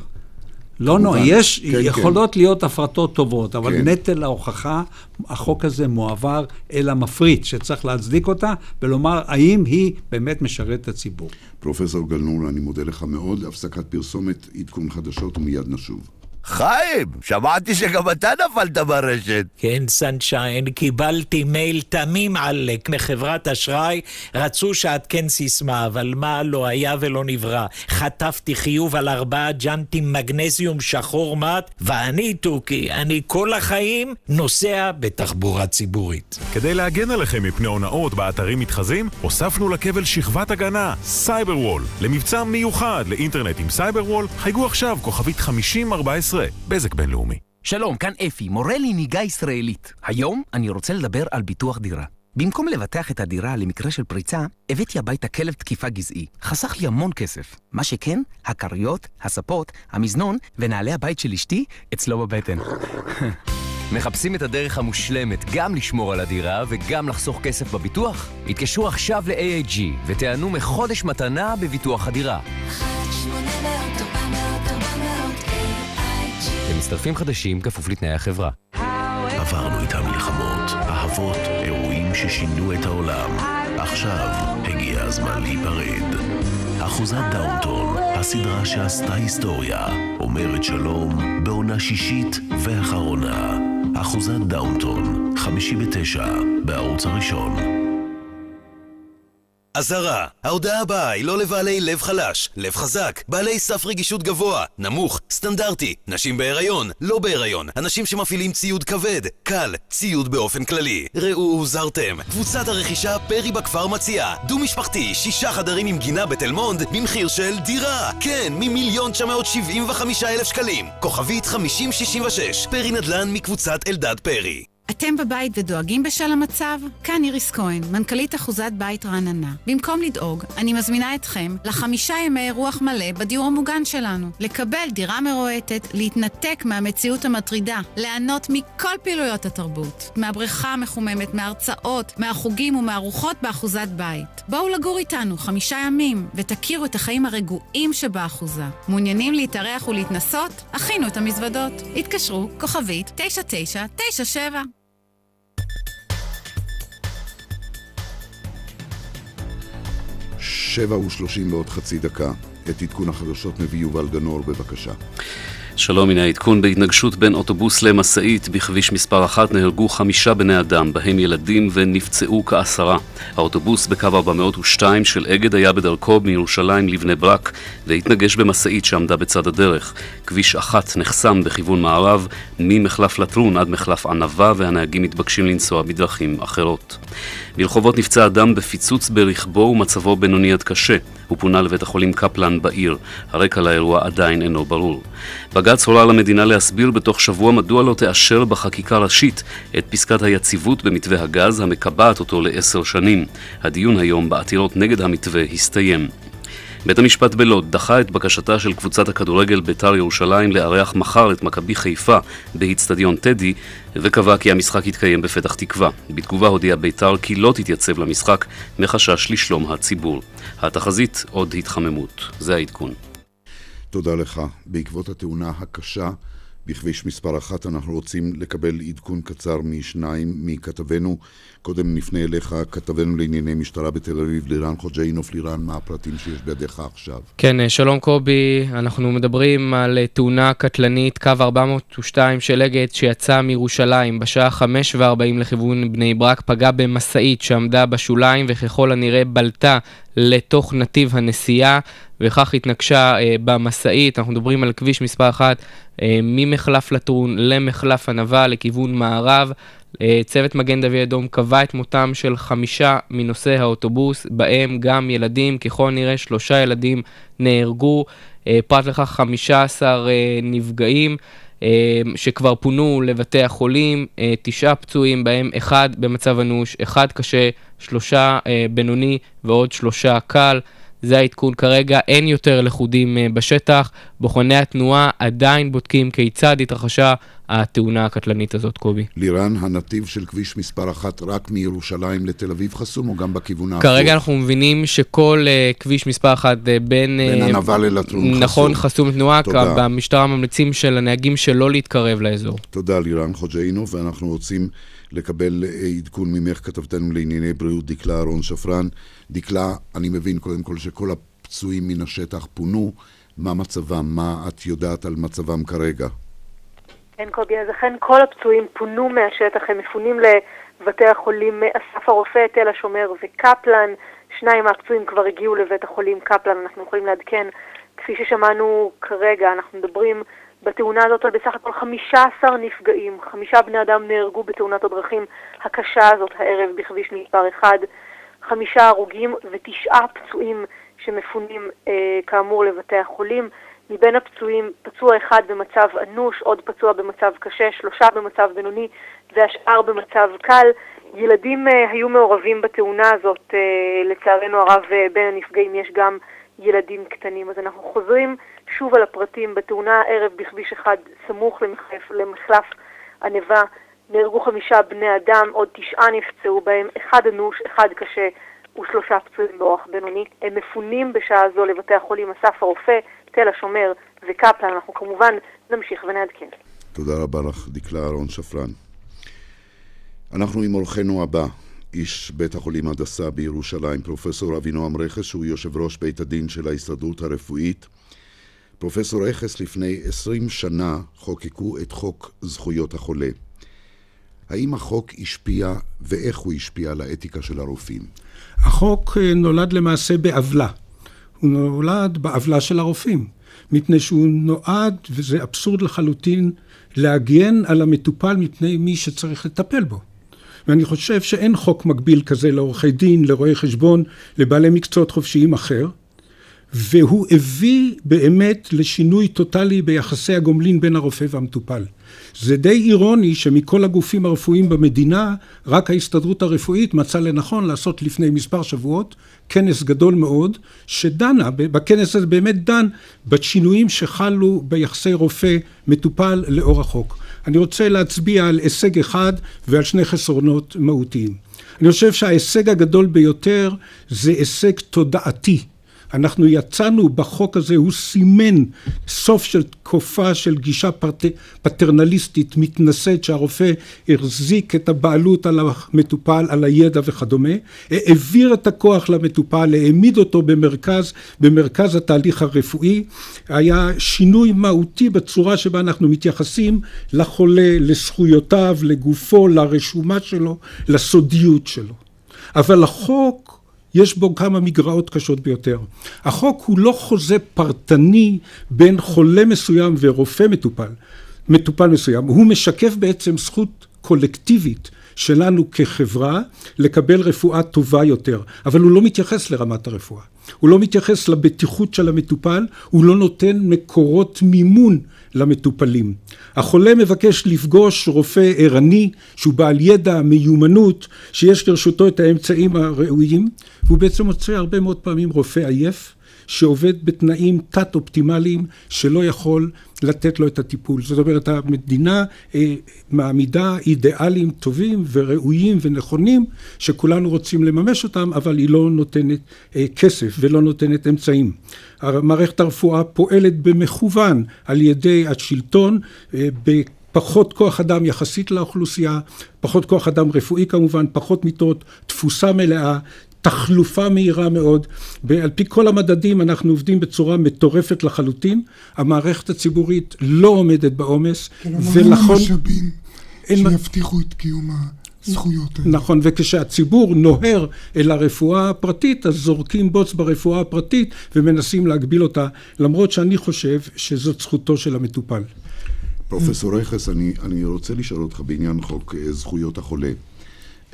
לא נורא, יש, כן, יכולות כן. להיות הפרטות טובות, אבל כן. נטל ההוכחה, החוק הזה מועבר אל המפריט, שצריך להצדיק אותה, ולומר האם היא באמת משרת את הציבור. פרופסור גלנור, אני מודה לך מאוד. הפסקת פרסומת, עדכון חדשות, ומיד נשוב. חיים, שמעתי שגם אתה נפלת ברשת. כן, סנשיין, קיבלתי מייל תמים עלק מחברת אשראי, רצו שאעדכן סיסמה, אבל מה לא היה ולא נברא. חטפתי חיוב על ארבעה ג'אנטים מגנזיום שחור מת, ואני, תוכי, אני כל החיים נוסע בתחבורה ציבורית. כדי להגן עליכם מפני הונאות באתרים מתחזים, הוספנו לכבל שכבת הגנה, סייבר וול. למבצע מיוחד לאינטרנט עם סייבר וול, חייגו עכשיו כוכבית 5014 בזק בינלאומי. שלום, כאן אפי, מורה לנהיגה ישראלית. היום אני רוצה לדבר על ביטוח דירה. במקום לבטח את הדירה למקרה של פריצה, הבאתי הביתה כלב תקיפה גזעי. חסך לי המון כסף. מה שכן, הכריות, הספות, המזנון ונעלי הבית של אשתי אצלו בבטן. מחפשים את הדרך המושלמת גם לשמור על הדירה וגם לחסוך כסף בביטוח? התקשרו עכשיו ל-AAG ותיענו מחודש מתנה בביטוח הדירה. 1 800 למצטרפים חדשים כפוף לתנאי החברה. עברנו איתם מלחמות, אהבות, אירועים ששינו את העולם. עכשיו הגיע הזמן להיפרד. אחוזת דאונטון, הסדרה שעשתה היסטוריה, אומרת שלום בעונה שישית ואחרונה. אחוזת דאונטון, חמישי ותשע, בערוץ הראשון. אזהרה, ההודעה הבאה היא לא לבעלי לב חלש, לב חזק, בעלי סף רגישות גבוה, נמוך, סטנדרטי, נשים בהיריון, לא בהיריון, אנשים שמפעילים ציוד כבד, קל, ציוד באופן כללי. ראו הוזהרתם. קבוצת הרכישה פרי בכפר מציעה, דו-משפחתי, שישה חדרים עם גינה בתל מונד, במחיר של דירה. כן, ממיליון 975 אלף שקלים. כוכבית 5066, פרי נדל"ן מקבוצת אלדד פרי. אתם בבית ודואגים בשל המצב? כאן איריס כהן, מנכ"לית אחוזת בית רעננה. במקום לדאוג, אני מזמינה אתכם לחמישה ימי רוח מלא בדיור המוגן שלנו. לקבל דירה מרועטת, להתנתק מהמציאות המטרידה, ליהנות מכל פעילויות התרבות. מהבריכה המחוממת, מההרצאות, מהחוגים ומהארוחות באחוזת בית. בואו לגור איתנו חמישה ימים, ותכירו את החיים הרגועים שבאחוזה. מעוניינים להתארח ולהתנסות? הכינו את המזוודות. התקשרו, כוכבית 9997 שבע ושלושים ועוד חצי דקה. את עדכון החדשות מביא יובל גנור, בבקשה. שלום, הנה העדכון בהתנגשות בין אוטובוס למשאית בכביש מספר 1 נהרגו חמישה בני אדם, בהם ילדים ונפצעו כעשרה. האוטובוס בקו 402 של אגד היה בדרכו מירושלים לבני ברק והתנגש במשאית שעמדה בצד הדרך. כביש 1 נחסם בכיוון מערב ממחלף לטרון עד מחלף ענבה והנהגים מתבקשים לנסוע בדרכים אחרות. ברחובות נפצע אדם בפיצוץ ברכבו ומצבו בינוני עד קשה. הוא פונה לבית החולים קפלן בעיר. הרקע לאירוע עדיין אינו ברור. בג"ץ הורה למדינה להסביר בתוך שבוע מדוע לא תאשר בחקיקה ראשית את פסקת היציבות במתווה הגז המקבעת אותו לעשר שנים. הדיון היום בעתירות נגד המתווה הסתיים. בית המשפט בלוד דחה את בקשתה של קבוצת הכדורגל בית"ר ירושלים לארח מחר את מכבי חיפה באיצטדיון טדי וקבע כי המשחק יתקיים בפתח תקווה. בתגובה הודיעה בית"ר כי לא תתייצב למשחק מחשש לשלום הציבור. התחזית עוד התחממות. זה העדכון. תודה לך. בעקבות התאונה הקשה בכביש מספר אחת אנחנו רוצים לקבל עדכון קצר משניים מכתבנו. קודם נפנה אליך, כתבנו לענייני משטרה בתל אביב, לירן חוג'אינוף. לירן, מה הפרטים שיש בידיך עכשיו? כן, אה, שלום קובי, אנחנו מדברים על אה, תאונה קטלנית, קו 402 של אגד שיצא מירושלים בשעה 5:40 לכיוון בני ברק, פגע במשאית שעמדה בשוליים וככל הנראה בלטה לתוך נתיב הנסיעה. וכך התנגשה אה, במשאית, אנחנו מדברים על כביש מספר 1 אה, ממחלף לטרון למחלף ענבה לכיוון מערב. אה, צוות מגן דוד אדום קבע את מותם של חמישה מנוסעי האוטובוס, בהם גם ילדים, ככל נראה שלושה ילדים נהרגו, אה, פרט לכך 15 אה, נפגעים. שכבר פונו לבתי החולים, תשעה פצועים, בהם אחד במצב אנוש, אחד קשה, שלושה בינוני ועוד שלושה קל. זה העדכון כרגע, אין יותר לכודים אה, בשטח. בוחני התנועה עדיין בודקים כיצד התרחשה התאונה הקטלנית הזאת, קובי. לירן, הנתיב של כביש מספר אחת רק מירושלים לתל אביב חסום או גם בכיוון ההפוך? כרגע אנחנו מבינים שכל uh, כביש מספר אחת uh, בין... בין uh, ענווה ללטרון חסום. נכון, חסום תנועה. תודה. במשטרה ממליצים של הנהגים שלא להתקרב לאזור. תודה, לירן חוג'אינו, ואנחנו רוצים לקבל עדכון ממך, כתבתנו לענייני בריאות, דקלה אהרון שפרן. דקלה, אני מבין קודם כל שכל הפצועים מן השטח פונו. מה מצבם? מה את יודעת על מצבם כרגע? כן, קובי, אז אכן כל הפצועים פונו מהשטח, הם מפונים לבתי החולים אסף הרופא, תל השומר וקפלן. שניים מהפצועים כבר הגיעו לבית החולים קפלן, אנחנו יכולים לעדכן. כפי ששמענו כרגע, אנחנו מדברים בתאונה הזאת על בסך הכל 15 נפגעים. חמישה בני אדם נהרגו בתאונת הדרכים הקשה הזאת הערב בכביש מספר 1. חמישה הרוגים ותשעה פצועים שמפונים אה, כאמור לבתי החולים. מבין הפצועים, פצוע אחד במצב אנוש, עוד פצוע במצב קשה, שלושה במצב בינוני והשאר במצב קל. ילדים אה, היו מעורבים בתאונה הזאת, אה, לצערנו הרב אה, בין הנפגעים יש גם ילדים קטנים. אז אנחנו חוזרים שוב על הפרטים. בתאונה הערב בכביש אחד סמוך למחלף, למחלף ענבה נהרגו חמישה בני אדם, עוד תשעה נפצעו בהם, אחד אנוש, אחד קשה ושלושה פצועים באורח בינוני. הם מפונים בשעה זו לבתי החולים אסף הרופא, תל השומר וקפלן. אנחנו כמובן נמשיך ונעדכן. תודה רבה לך, דקלה אהרון שפרן. אנחנו עם אורחנו הבא, איש בית החולים הדסה בירושלים, פרופסור אבינועם רכס, שהוא יושב ראש בית הדין של ההסתדרות הרפואית. פרופסור רכס, לפני עשרים שנה חוקקו את חוק זכויות החולה. האם החוק השפיע ואיך הוא השפיע על האתיקה של הרופאים? החוק אה, נולד למעשה בעוולה. הוא נולד בעוולה של הרופאים, מפני שהוא נועד, וזה אבסורד לחלוטין, להגן על המטופל מפני מי שצריך לטפל בו. ואני חושב שאין חוק מקביל כזה לעורכי דין, לרואי חשבון, לבעלי מקצועות חופשיים אחר, והוא הביא באמת לשינוי טוטאלי ביחסי הגומלין בין הרופא והמטופל. זה די אירוני שמכל הגופים הרפואיים במדינה, רק ההסתדרות הרפואית מצאה לנכון לעשות לפני מספר שבועות כנס גדול מאוד, שדנה, בכנס הזה באמת דן בשינויים שחלו ביחסי רופא מטופל לאור החוק. אני רוצה להצביע על הישג אחד ועל שני חסרונות מהותיים. אני חושב שההישג הגדול ביותר זה הישג תודעתי. אנחנו יצאנו בחוק הזה, הוא סימן סוף של תקופה של גישה פרט... פטרנליסטית מתנשאת שהרופא החזיק את הבעלות על המטופל, על הידע וכדומה, העביר את הכוח למטופל, העמיד אותו במרכז, במרכז התהליך הרפואי, היה שינוי מהותי בצורה שבה אנחנו מתייחסים לחולה, לזכויותיו, לגופו, לרשומה שלו, לסודיות שלו. אבל החוק יש בו כמה מגרעות קשות ביותר. החוק הוא לא חוזה פרטני בין חולה מסוים ורופא מטופל, מטופל מסוים, הוא משקף בעצם זכות קולקטיבית שלנו כחברה לקבל רפואה טובה יותר, אבל הוא לא מתייחס לרמת הרפואה. הוא לא מתייחס לבטיחות של המטופל, הוא לא נותן מקורות מימון למטופלים. החולה מבקש לפגוש רופא ערני שהוא בעל ידע, מיומנות, שיש לרשותו את האמצעים הראויים, והוא בעצם מוצא הרבה מאוד פעמים רופא עייף, שעובד בתנאים תת-אופטימליים שלא יכול לתת לו את הטיפול. זאת אומרת, המדינה אה, מעמידה אידיאלים טובים וראויים ונכונים שכולנו רוצים לממש אותם, אבל היא לא נותנת אה, כסף ולא נותנת אמצעים. מערכת הרפואה פועלת במכוון על ידי השלטון אה, פחות כוח אדם יחסית לאוכלוסייה, פחות כוח אדם רפואי כמובן, פחות מיטות, תפוסה מלאה, תחלופה מהירה מאוד. על פי כל המדדים אנחנו עובדים בצורה מטורפת לחלוטין. המערכת הציבורית לא עומדת בעומס. כלומר, אין משאבים שיבטיחו את קיום הזכויות האלה. נכון, וכשהציבור נוהר אל הרפואה הפרטית, אז זורקים בוץ ברפואה הפרטית ומנסים להגביל אותה, למרות שאני חושב שזאת זכותו של המטופל. פרופסור רכס, אני, אני רוצה לשאול אותך בעניין חוק אה, זכויות החולה.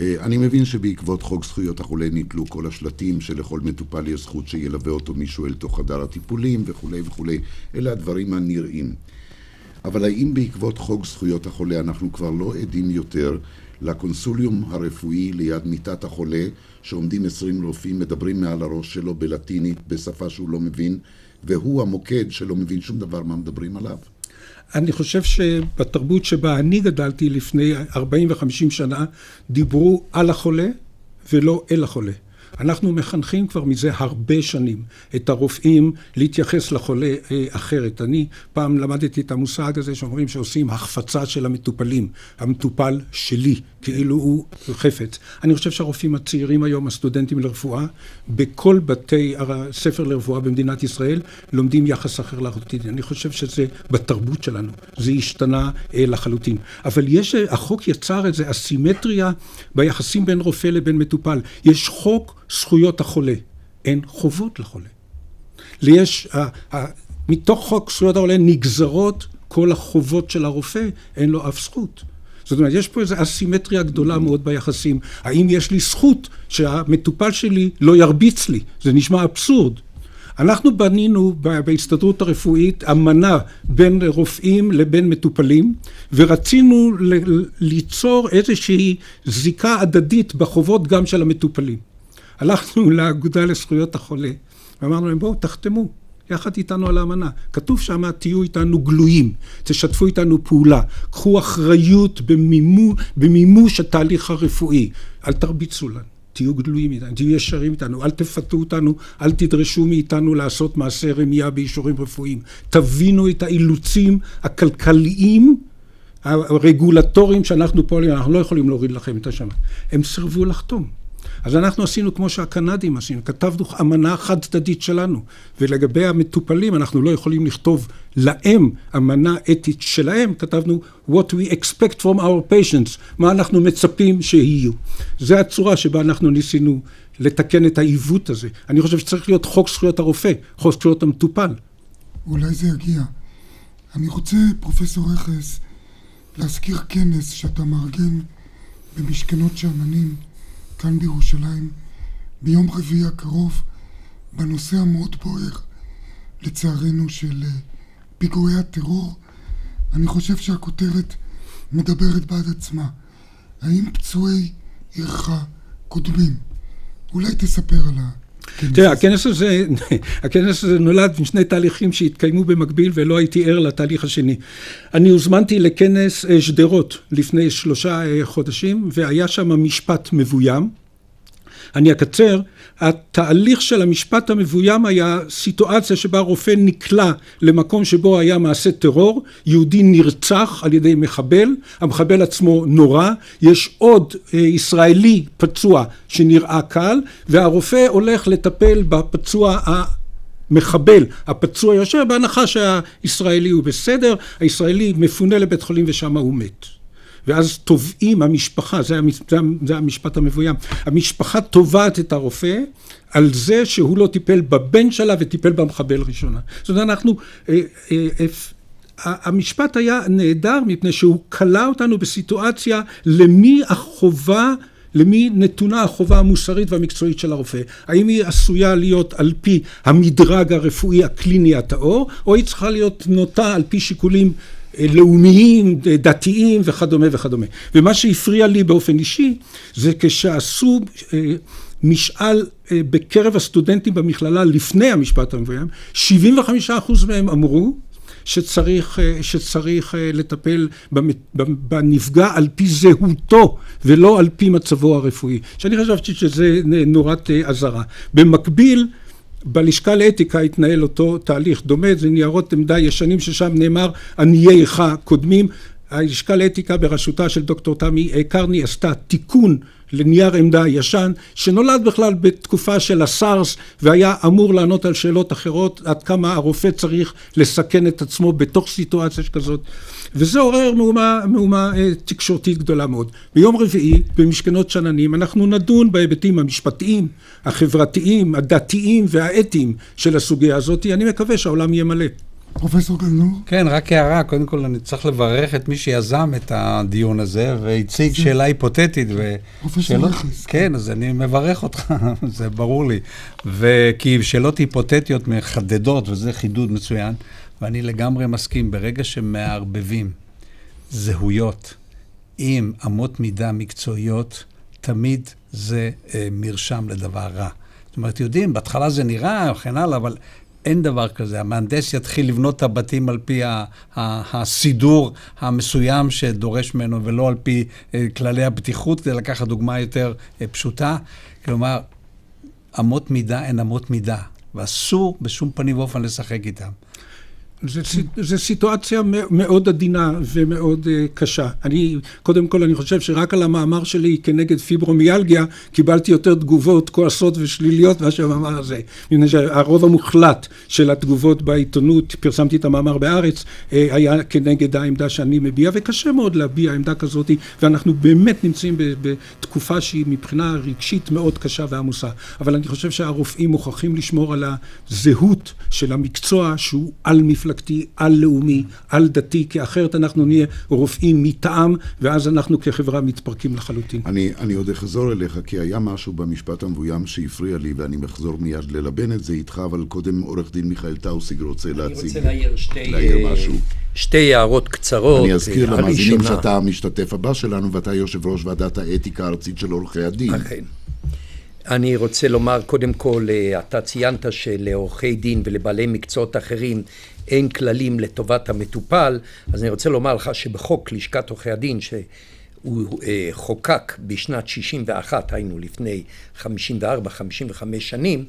אה, אני מבין שבעקבות חוק זכויות החולה ניתלו כל השלטים שלכל מטופל יש זכות שילווה אותו מישהו אל תוך חדר הטיפולים וכולי וכולי. אלה הדברים הנראים. אבל האם בעקבות חוק זכויות החולה אנחנו כבר לא עדים יותר לקונסוליום הרפואי ליד מיטת החולה, שעומדים עשרים רופאים, מדברים מעל הראש שלו בלטינית, בשפה שהוא לא מבין, והוא המוקד שלא מבין שום דבר מה מדברים עליו? אני חושב שבתרבות שבה אני גדלתי לפני 40 ו-50 שנה, דיברו על החולה ולא אל החולה. אנחנו מחנכים כבר מזה הרבה שנים את הרופאים להתייחס לחולה אה, אחרת. אני פעם למדתי את המושג הזה שאומרים שעושים החפצה של המטופלים. המטופל שלי, כאילו הוא חפץ. אני חושב שהרופאים הצעירים היום, הסטודנטים לרפואה, בכל בתי הספר לרפואה במדינת ישראל, לומדים יחס אחר לחלוטין. אני חושב שזה בתרבות שלנו, זה השתנה אה, לחלוטין. אבל יש, החוק יצר איזו אסימטריה ביחסים בין רופא לבין מטופל. יש חוק זכויות החולה, אין חובות לחולה. יש, מתוך חוק זכויות החולה נגזרות כל החובות של הרופא, אין לו אף זכות. זאת אומרת, יש פה איזו אסימטריה גדולה מאוד ביחסים. האם יש לי זכות שהמטופל שלי לא ירביץ לי? זה נשמע אבסורד. אנחנו בנינו בהסתדרות הרפואית אמנה בין רופאים לבין מטופלים ורצינו ליצור איזושהי זיקה הדדית בחובות גם של המטופלים. הלכנו לאגודה לזכויות החולה ואמרנו להם בואו תחתמו יחד איתנו על האמנה. כתוב שם תהיו איתנו גלויים, תשתפו איתנו פעולה, קחו אחריות במימו, במימוש התהליך הרפואי, אל תרביצו לנו. תהיו גלויים איתנו, תהיו ישרים איתנו, אל תפתו אותנו, אל תדרשו מאיתנו לעשות מעשה רמייה באישורים רפואיים. תבינו את האילוצים הכלכליים, הרגולטוריים שאנחנו פועלים, אנחנו לא יכולים להוריד לכם את השמיים. הם סירבו לחתום. אז אנחנו עשינו כמו שהקנדים עשינו, כתבנו אמנה חד צדדית שלנו, ולגבי המטופלים אנחנו לא יכולים לכתוב להם אמנה אתית שלהם, כתבנו what we expect from our patients, מה אנחנו מצפים שיהיו. זו הצורה שבה אנחנו ניסינו לתקן את העיוות הזה. אני חושב שצריך להיות חוק זכויות הרופא, חוק זכויות המטופל. אולי זה יגיע. אני רוצה, פרופסור רכס, להזכיר כנס שאתה מארגן במשכנות שאננים כאן בירושלים ביום רביעי הקרוב בנושא המאוד בוער לצערנו של אה, פיגועי הטרור. אני חושב שהכותרת מדברת בעד עצמה. האם פצועי עירך קודמים? אולי תספר על ה... תראה, הכנס הזה, הכנס הזה נולד משני תהליכים שהתקיימו במקביל ולא הייתי ער לתהליך השני. אני הוזמנתי לכנס אה, שדרות לפני שלושה אה, חודשים והיה שם משפט מבוים. אני אקצר, התהליך של המשפט המבוים היה סיטואציה שבה רופא נקלע למקום שבו היה מעשה טרור, יהודי נרצח על ידי מחבל, המחבל עצמו נורא, יש עוד אה, ישראלי פצוע שנראה קל, והרופא הולך לטפל בפצוע המחבל, הפצוע יושב, בהנחה שהישראלי הוא בסדר, הישראלי מפונה לבית חולים ושם הוא מת. ואז תובעים המשפחה, זה, זה, זה המשפט המבוים, המשפחה תובעת את הרופא על זה שהוא לא טיפל בבן שלה וטיפל במחבל ראשונה. זאת אומרת, אנחנו, אה, אה, המשפט היה נהדר מפני שהוא כלא אותנו בסיטואציה למי החובה למי נתונה החובה המוסרית והמקצועית של הרופא? האם היא עשויה להיות על פי המדרג הרפואי הקליני הטהור, או היא צריכה להיות נוטה על פי שיקולים לאומיים, דתיים וכדומה וכדומה. ומה שהפריע לי באופן אישי זה כשעשו אה, משאל אה, בקרב הסטודנטים במכללה לפני המשפט המבוים, 75% מהם אמרו שצריך, אה, שצריך לטפל בנפגע על פי זהותו ולא על פי מצבו הרפואי, שאני חשבתי שזה נורת אזהרה. במקביל בלשכה לאתיקה התנהל אותו תהליך דומה, זה ניירות עמדה ישנים ששם נאמר עניי עירך קודמים. הלשכה לאתיקה בראשותה של דוקטור תמי קרני עשתה תיקון לנייר עמדה ישן שנולד בכלל בתקופה של הסארס והיה אמור לענות על שאלות אחרות עד כמה הרופא צריך לסכן את עצמו בתוך סיטואציה שכזאת וזה עורר מהומה, מהומה אה, תקשורתית גדולה מאוד. ביום רביעי במשכנות שננים אנחנו נדון בהיבטים המשפטיים, החברתיים, הדתיים והאתיים של הסוגיה הזאת. אני מקווה שהעולם יהיה מלא. פרופסור גלנור? כן, רק הערה. קודם כל, אני צריך לברך את מי שיזם את הדיון הזה, והציג כן. שאלה היפותטית. פרופסור רכס. כן, אז אני מברך אותך, זה ברור לי. וכי שאלות היפותטיות מחדדות, וזה חידוד מצוין. ואני לגמרי מסכים, ברגע שמערבבים זהויות עם אמות מידה מקצועיות, תמיד זה אה, מרשם לדבר רע. זאת אומרת, יודעים, בהתחלה זה נראה וכן הלאה, אבל אין דבר כזה. המהנדס יתחיל לבנות את הבתים על פי הסידור המסוים שדורש ממנו, ולא על פי אה, כללי הבטיחות, כדי לקחת דוגמה יותר אה, פשוטה. כלומר, אמות מידה הן אמות מידה, ואסור בשום פנים ואופן לשחק איתן. זו סיטואציה מאוד עדינה ומאוד uh, קשה. אני, קודם כל, אני חושב שרק על המאמר שלי כנגד פיברומיאלגיה, קיבלתי יותר תגובות כועסות ושליליות מאשר המאמר הזה. מפני שהרוב המוחלט של התגובות בעיתונות, פרסמתי את המאמר בארץ, uh, היה כנגד העמדה שאני מביע, וקשה מאוד להביע עמדה כזאת, ואנחנו באמת נמצאים בתקופה שהיא מבחינה רגשית מאוד קשה ועמוסה. אבל אני חושב שהרופאים מוכרחים לשמור על הזהות של המקצוע שהוא על מפלגה. מפלגתי, על-לאומי, על-דתי, כי אחרת אנחנו נהיה רופאים מטעם, ואז אנחנו כחברה מתפרקים לחלוטין. אני, אני עוד אחזור אליך, כי היה משהו במשפט המבוים שהפריע לי, ואני מחזור מיד ללבן את זה איתך, אבל קודם עורך דין מיכאל טאוסיג רוצה להציג. אני רוצה להעיר שתי... להעיר משהו. שתי הערות קצרות. אני אזכיר למאזינים שאתה המשתתף הבא שלנו, ואתה יושב ראש ועדת האתיקה הארצית של עורכי הדין. אכן. אני רוצה לומר, קודם כל, אה, אתה ציינת שלעורכי דין ולבעלי מקצועות אחרים אין כללים לטובת המטופל, אז אני רוצה לומר לך שבחוק לשכת עורכי הדין, שהוא אה, חוקק בשנת 61, היינו לפני 54-55 שנים,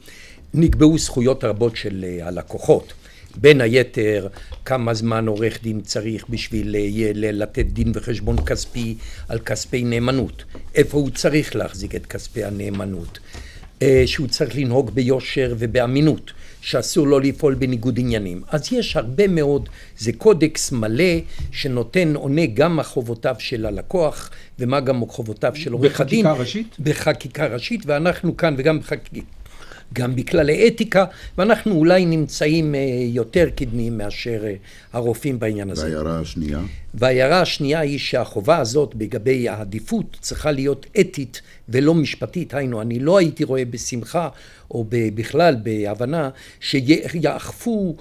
נקבעו זכויות רבות של אה, הלקוחות. בין היתר, כמה זמן עורך דין צריך בשביל לתת דין וחשבון כספי על כספי נאמנות, איפה הוא צריך להחזיק את כספי הנאמנות, שהוא צריך לנהוג ביושר ובאמינות. שאסור לו לפעול בניגוד עניינים. אז יש הרבה מאוד, זה קודקס מלא שנותן, עונה גם מחובותיו של הלקוח ומה גם חובותיו של עורך הדין. בחקיקה ראשית? בחקיקה ראשית, ואנחנו כאן וגם בחקיקה. גם בכללי אתיקה, ואנחנו אולי נמצאים יותר קדמיים מאשר הרופאים בעניין הזה. וההערה השנייה? וההערה השנייה היא שהחובה הזאת לגבי העדיפות צריכה להיות אתית ולא משפטית. היינו, אני לא הייתי רואה בשמחה או בכלל בהבנה שיאכפו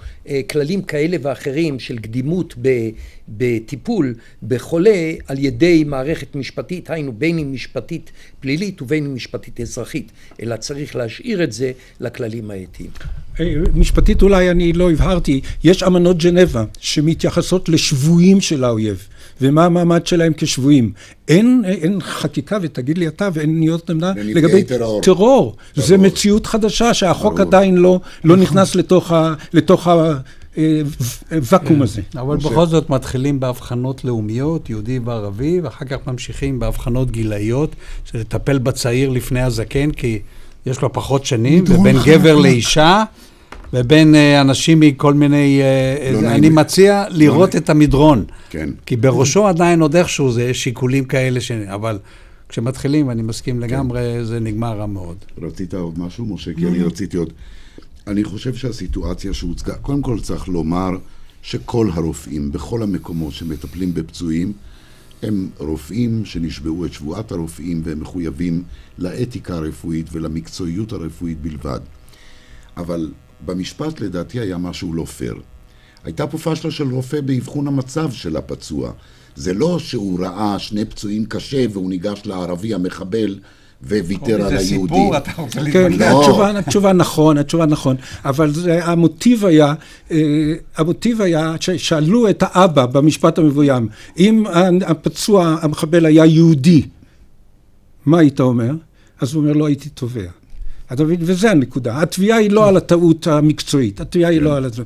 כללים כאלה ואחרים של קדימות בטיפול בחולה על ידי מערכת משפטית, היינו בין אם משפטית פלילית ובין אם משפטית אזרחית, אלא צריך להשאיר את זה לכללים האתיים. משפטית אולי אני לא הבהרתי, יש אמנות ג'נבה שמתייחסות לשבויים של האויב. ומה המעמד שלהם כשבויים. אין, אין חקיקה, ותגיד לי אתה, ואין נהיות עמדה לגבי טרור. טרור. זה מציאות חדשה שהחוק ברור. עדיין לא, לא נכנס לתוך, ה, לתוך הוואקום הזה. אבל בכל זאת מתחילים בהבחנות לאומיות, יהודי וערבי, ואחר כך ממשיכים בהבחנות גילאיות, של לטפל בצעיר לפני הזקן, כי יש לו פחות שנים, ובין גבר לאישה. ובין אנשים מכל מיני... לא אני נעים. מציע לראות לא את המדרון. כן. כי בראשו עדיין עוד איכשהו זה שיקולים כאלה, ש... אבל כשמתחילים, אני מסכים לגמרי, כן. זה נגמר רע מאוד. רצית עוד משהו, משה? כי אני רציתי עוד... אני חושב שהסיטואציה שהוצגה, קודם כל צריך לומר שכל הרופאים, בכל המקומות שמטפלים בפצועים, הם רופאים שנשבעו את שבועת הרופאים והם מחויבים לאתיקה הרפואית ולמקצועיות הרפואית בלבד. אבל במשפט לדעתי היה משהו לא פייר. הייתה פה פשלה של רופא באבחון המצב של הפצוע. זה לא שהוא ראה שני פצועים קשה והוא ניגש לערבי המחבל וויתר על היהודי. איזה סיפור אתה רוצה כן, התשובה, התשובה נכון, התשובה נכון, אבל זה, המוטיב היה, המוטיב היה ששאלו את האבא במשפט המבוים, אם הפצוע, המחבל היה יהודי, מה היית אומר? אז הוא אומר, לא הייתי תובע. אתה מבין? וזה הנקודה. התביעה היא לא על הטעות המקצועית, התביעה היא לא על זה.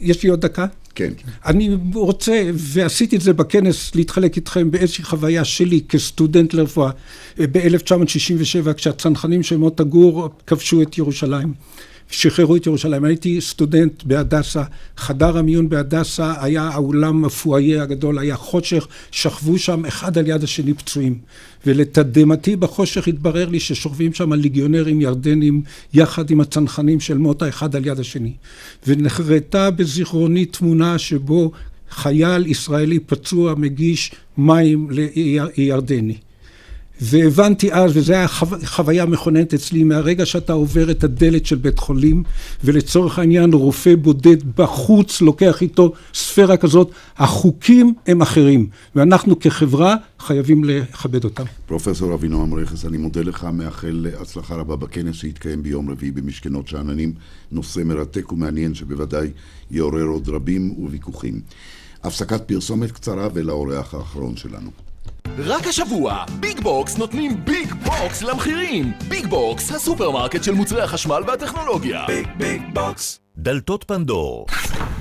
יש לי עוד דקה? כן. אני רוצה, ועשיתי את זה בכנס, להתחלק איתכם באיזושהי חוויה שלי כסטודנט לרפואה ב-1967, כשהצנחנים של מוטה גור כבשו את ירושלים. שחררו את ירושלים. הייתי סטודנט בהדסה, חדר המיון בהדסה היה האולם הפואיה הגדול, היה חושך, שכבו שם אחד על יד השני פצועים. ולתדהמתי בחושך התברר לי ששוכבים שם ליגיונרים ירדנים יחד עם הצנחנים של מוטה אחד על יד השני. ונחרטה בזיכרוני תמונה שבו חייל ישראלי פצוע מגיש מים לירדני. והבנתי אז, וזו הייתה חו... חוויה מכוננת אצלי, מהרגע שאתה עובר את הדלת של בית חולים, ולצורך העניין רופא בודד בחוץ לוקח איתו ספירה כזאת, החוקים הם אחרים, ואנחנו כחברה חייבים לכבד אותם. פרופסור אבינועם רכס, אני מודה לך, מאחל הצלחה רבה בכנס שיתקיים ביום רביעי במשכנות שאננים, נושא מרתק ומעניין שבוודאי יעורר עוד רבים וויכוחים. הפסקת פרסומת קצרה ולאורח האחרון שלנו. רק השבוע, ביג בוקס נותנים ביג בוקס למחירים! ביג בוקס, הסופרמרקט של מוצרי החשמל והטכנולוגיה. ביג ביג בוקס. דלתות פנדור.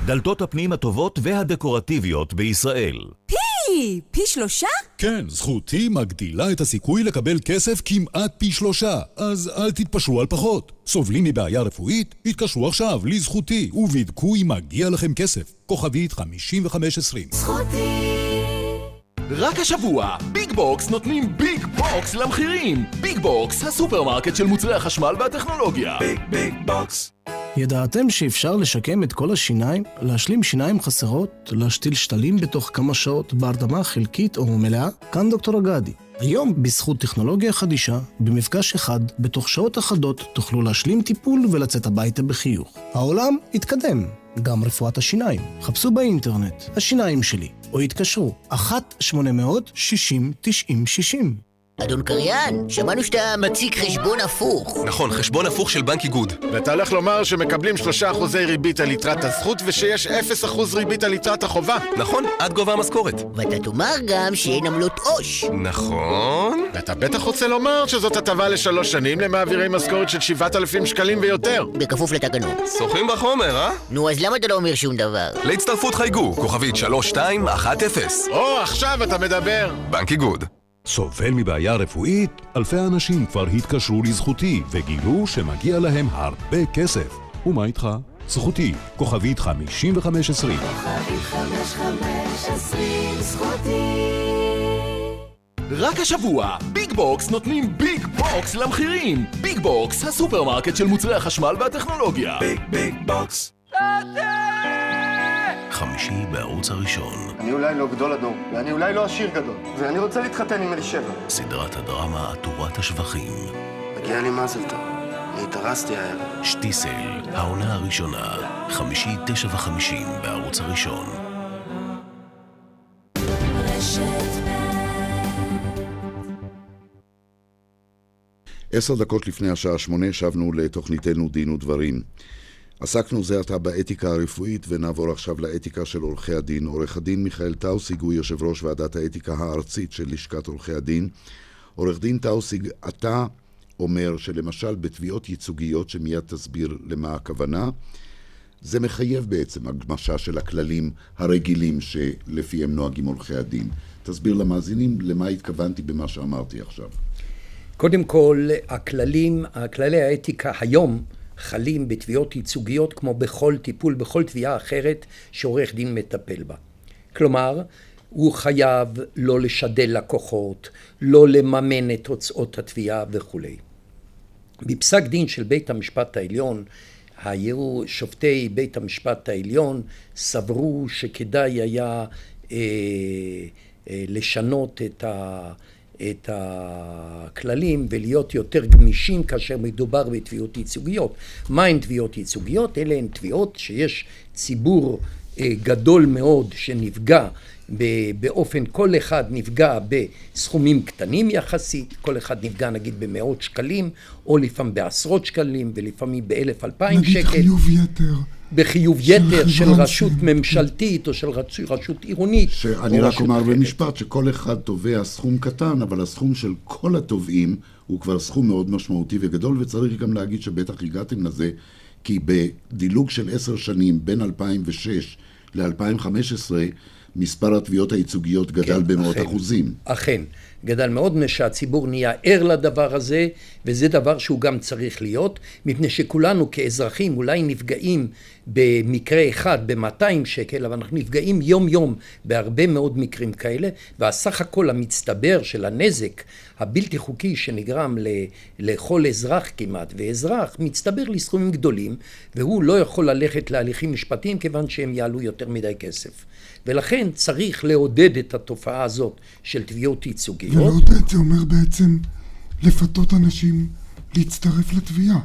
דלתות הפנים הטובות והדקורטיביות בישראל. פי! פי שלושה? כן, זכותי מגדילה את הסיכוי לקבל כסף כמעט פי שלושה, אז אל תתפשרו על פחות. סובלים מבעיה רפואית? התקשרו עכשיו, לזכותי, ובדקו אם מגיע לכם כסף. כוכבית 5520. זכותי! רק השבוע, ביג בוקס נותנים ביג בוקס למחירים! ביג בוקס, הסופרמרקט של מוצרי החשמל והטכנולוגיה. ביג ביג בוקס. ידעתם שאפשר לשקם את כל השיניים, להשלים שיניים חסרות, להשתיל שתלים בתוך כמה שעות בהרדמה חלקית או מלאה? כאן דוקטור אגדי. היום, בזכות טכנולוגיה חדישה, במפגש אחד, בתוך שעות אחדות, תוכלו להשלים טיפול ולצאת הביתה בחיוך. העולם התקדם, גם רפואת השיניים. חפשו באינטרנט, השיניים שלי, או התקשרו, 1-800-60-90-60. אדון קריין, שמענו שאתה מציג חשבון הפוך. נכון, חשבון הפוך של בנק איגוד. ואתה הולך לומר שמקבלים 3% ריבית על יתרת הזכות ושיש 0% ריבית על יתרת החובה. נכון, עד גובה המשכורת. ואתה תאמר גם שאין עמלות עו"ש. נכון. ואתה בטח רוצה לומר שזאת הטבה לשלוש שנים למעבירי משכורת של 7,000 שקלים ויותר. בכפוף לתקנון. שוחים בחומר, אה? נו, אז למה אתה לא אומר שום דבר? להצטרפות חייגו, כוכבית 3210. או, עכשיו אתה מדבר. בנק איגוד. סובל מבעיה רפואית? אלפי אנשים כבר התקשרו לזכותי וגילו שמגיע להם הרבה כסף. ומה איתך? זכותי, כוכבית 5520. כוכבית 5520 זכותי רק השבוע, ביג בוקס נותנים ביג בוקס למחירים! ביג בוקס, הסופרמרקט של מוצרי החשמל והטכנולוגיה. ביג ביג בוקס. חמישי בערוץ הראשון. אני אולי לא גדול הדור, ואני אולי לא עשיר גדול, ואני רוצה להתחתן עם אלישבע. סדרת הדרמה עטורת השבחים. מגיע לי מזל טוב. אני התארסתי הערב. שטיסל, העונה הראשונה. חמישי, תשע וחמישים בערוץ הראשון. עשר דקות לפני השעה שמונה שבנו לתוכניתנו דין ודברים. עסקנו זה עתה באתיקה הרפואית ונעבור עכשיו לאתיקה של עורכי הדין. עורך הדין מיכאל טאוסיג הוא יושב ראש ועדת האתיקה הארצית של לשכת עורכי הדין. עורך דין טאוסיג, אתה אומר שלמשל בתביעות ייצוגיות, שמיד תסביר למה הכוונה, זה מחייב בעצם הגמשה של הכללים הרגילים שלפיהם נוהגים עורכי הדין. תסביר למאזינים למה התכוונתי במה שאמרתי עכשיו. קודם כל, הכללים, כללי האתיקה היום חלים בתביעות ייצוגיות כמו בכל טיפול, בכל תביעה אחרת שעורך דין מטפל בה. כלומר, הוא חייב לא לשדל לקוחות, לא לממן את הוצאות התביעה וכולי. בפסק דין של בית המשפט העליון, היו שופטי בית המשפט העליון סברו שכדאי היה אה, אה, לשנות את ה... את הכללים ולהיות יותר גמישים כאשר מדובר בתביעות ייצוגיות. מהן תביעות ייצוגיות? אלה הן תביעות שיש ציבור אה, גדול מאוד שנפגע באופן, כל אחד נפגע בסכומים קטנים יחסית, כל אחד נפגע נגיד במאות שקלים, או לפעמים בעשרות שקלים, ולפעמים באלף אלפיים שקל. נגיד חיוב יתר. בחיוב יתר של רשות ממשלתית או של רשות עירונית. שאני רק אומר במשפט שכל אחד תובע סכום קטן, אבל הסכום של כל התובעים הוא כבר סכום מאוד משמעותי וגדול, וצריך גם להגיד שבטח הגעתם לזה, כי בדילוג של עשר שנים בין 2006 ל-2015, מספר התביעות הייצוגיות גדל כן, במאות אכן, אחוזים. אכן, גדל מאוד, מפני שהציבור נהיה ער לדבר הזה, וזה דבר שהוא גם צריך להיות, מפני שכולנו כאזרחים אולי נפגעים במקרה אחד ב-200 שקל, אבל אנחנו נפגעים יום יום בהרבה מאוד מקרים כאלה, והסך הכל המצטבר של הנזק הבלתי חוקי שנגרם לכל אזרח כמעט, ואזרח מצטבר לסכומים גדולים, והוא לא יכול ללכת להליכים משפטיים כיוון שהם יעלו יותר מדי כסף. ולכן צריך לעודד את התופעה הזאת של תביעות ייצוגיות. ולעודד זה אומר בעצם לפתות אנשים להצטרף לתביעה.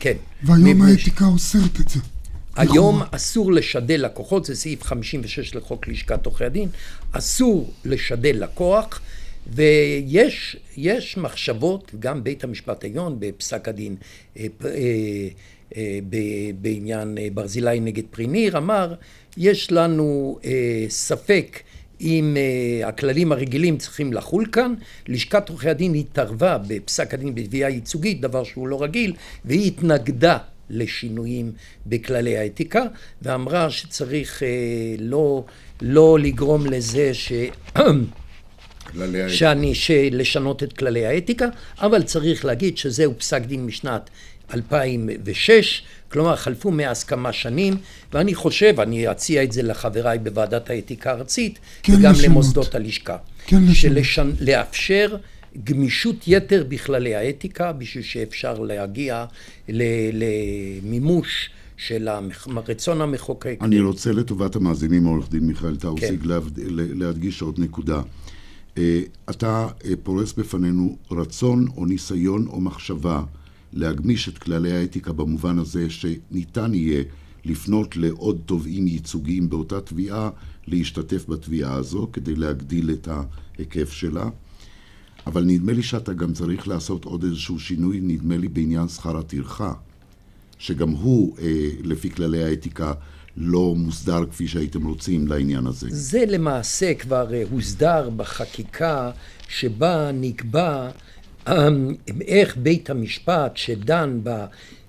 כן. והיום האתיקה אוסרת את זה. היום אסור לשדל לקוחות, זה סעיף 56 לחוק לשכת עורכי הדין, אסור לשדל לקוח, ויש מחשבות, גם בית המשפט העליון בפסק הדין אה, אה, בעניין ברזילי נגד פריניר, אמר, יש לנו ספק אם הכללים הרגילים צריכים לחול כאן, לשכת עורכי הדין התערבה בפסק הדין בתביעה ייצוגית, דבר שהוא לא רגיל, והיא התנגדה לשינויים בכללי האתיקה, ואמרה שצריך אה, לא, לא לגרום לזה ש... שאני, לשנות את כללי האתיקה, אבל צריך להגיד שזהו פסק דין משנת 2006, כלומר חלפו מאז כמה שנים, ואני חושב, אני אציע את זה לחבריי בוועדת האתיקה הארצית, כן וגם לשנות. למוסדות הלשכה, כן לאפשר גמישות יתר בכללי האתיקה, בשביל שאפשר להגיע למימוש של רצון המחוקק. אני רוצה לטובת המאזינים, עורך דין מיכאל טאוסיג, כן. להדגיש עוד נקודה. אה, אתה אה, פורס בפנינו רצון או ניסיון או מחשבה להגמיש את כללי האתיקה במובן הזה שניתן יהיה לפנות לעוד תובעים ייצוגיים באותה תביעה להשתתף בתביעה הזו כדי להגדיל את ההיקף שלה. אבל נדמה לי שאתה גם צריך לעשות עוד איזשהו שינוי, נדמה לי בעניין שכר הטרחה, שגם הוא, אה, לפי כללי האתיקה, לא מוסדר כפי שהייתם רוצים לעניין הזה. זה למעשה כבר אה, הוסדר בחקיקה שבה נקבע איך בית המשפט שדן ב...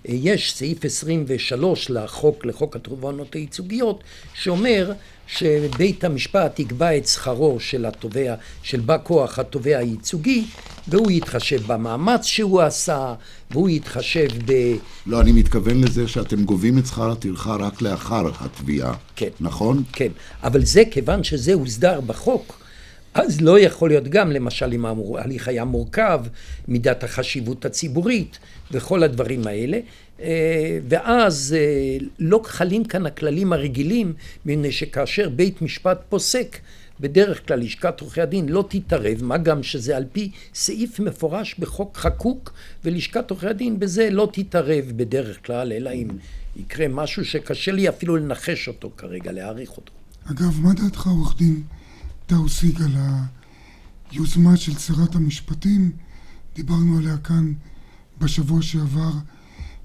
יש סעיף 23 לחוק, לחוק התובענות הייצוגיות, שאומר שבית המשפט יקבע את שכרו של התובע, של בא כוח התובע הייצוגי, והוא יתחשב במאמץ שהוא עשה, והוא יתחשב ב... לא, אני מתכוון לזה שאתם גובים את שכר הטרחה רק לאחר התביעה. כן. נכון? כן, אבל זה כיוון שזה הוסדר בחוק. אז לא יכול להיות גם, למשל, אם ההליך היה מורכב, מידת החשיבות הציבורית וכל הדברים האלה, אה, ואז אה, לא חלים כאן הכללים הרגילים, מפני שכאשר בית משפט פוסק, בדרך כלל לשכת עורכי הדין לא תתערב, מה גם שזה על פי סעיף מפורש בחוק חקוק, ולשכת עורכי הדין בזה לא תתערב בדרך כלל, אלא אם יקרה משהו שקשה לי אפילו לנחש אותו כרגע, להעריך אותו. אגב, מה דעתך עורך דין טאוסיג על היוזמה של שרת המשפטים? דיברנו עליה כאן בשבוע שעבר,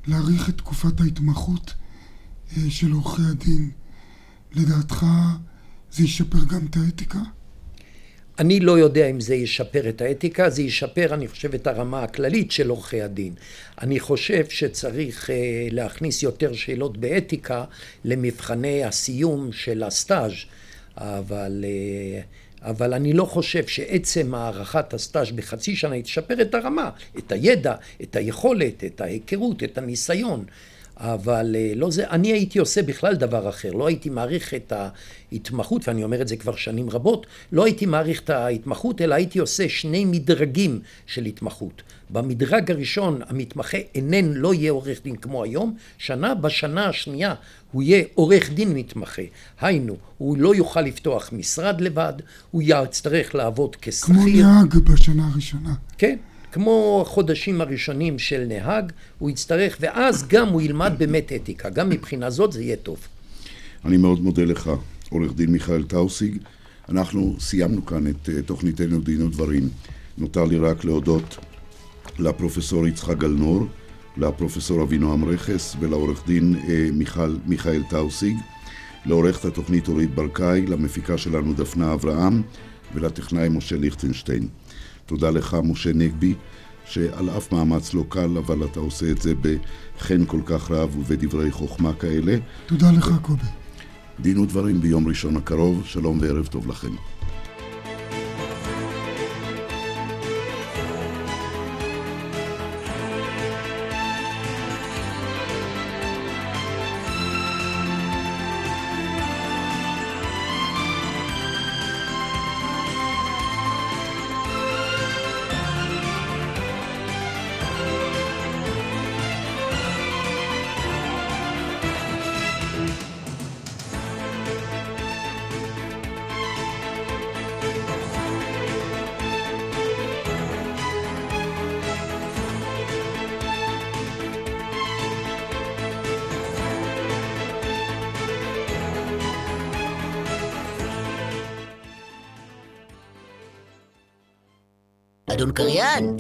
להאריך את תקופת ההתמחות אה, של עורכי הדין. לדעתך זה ישפר גם את האתיקה? אני לא יודע אם זה ישפר את האתיקה, זה ישפר, אני חושב, את הרמה הכללית של עורכי הדין. אני חושב שצריך uh, להכניס יותר שאלות באתיקה למבחני הסיום של הסטאז', אבל, uh, אבל אני לא חושב שעצם הארכת הסטאז' בחצי שנה ישפר את הרמה, את הידע, את היכולת, את ההיכרות, את הניסיון. אבל אה, לא זה, אני הייתי עושה בכלל דבר אחר, לא הייתי מעריך את ההתמחות, ואני אומר את זה כבר שנים רבות, לא הייתי מעריך את ההתמחות, אלא הייתי עושה שני מדרגים של התמחות. במדרג הראשון המתמחה אינן, לא יהיה עורך דין כמו היום, שנה בשנה השנייה הוא יהיה עורך דין מתמחה. היינו, הוא לא יוכל לפתוח משרד לבד, הוא יצטרך לעבוד כשכיר. כמו נהג בשנה הראשונה. כן. כמו החודשים הראשונים של נהג, הוא יצטרך, ואז גם הוא ילמד באמת אתיקה. גם מבחינה זאת זה יהיה טוב. אני מאוד מודה לך, עורך דין מיכאל טאוסיג. אנחנו סיימנו כאן את uh, תוכניתנו דין ודברים. נותר לי רק להודות לפרופסור יצחק גלנור, לפרופסור אבינועם רכס ולעורך דין uh, מיכל, מיכאל טאוסיג, לעורכת התוכנית אורית ברקאי, למפיקה שלנו דפנה אברהם ולטכנאי משה ליכטנשטיין. תודה לך, משה נגבי, שעל אף מאמץ לא קל, אבל אתה עושה את זה בחן כל כך רב ובדברי חוכמה כאלה. תודה לך, קובי. דין ודברים ביום ראשון הקרוב, שלום וערב טוב לכם.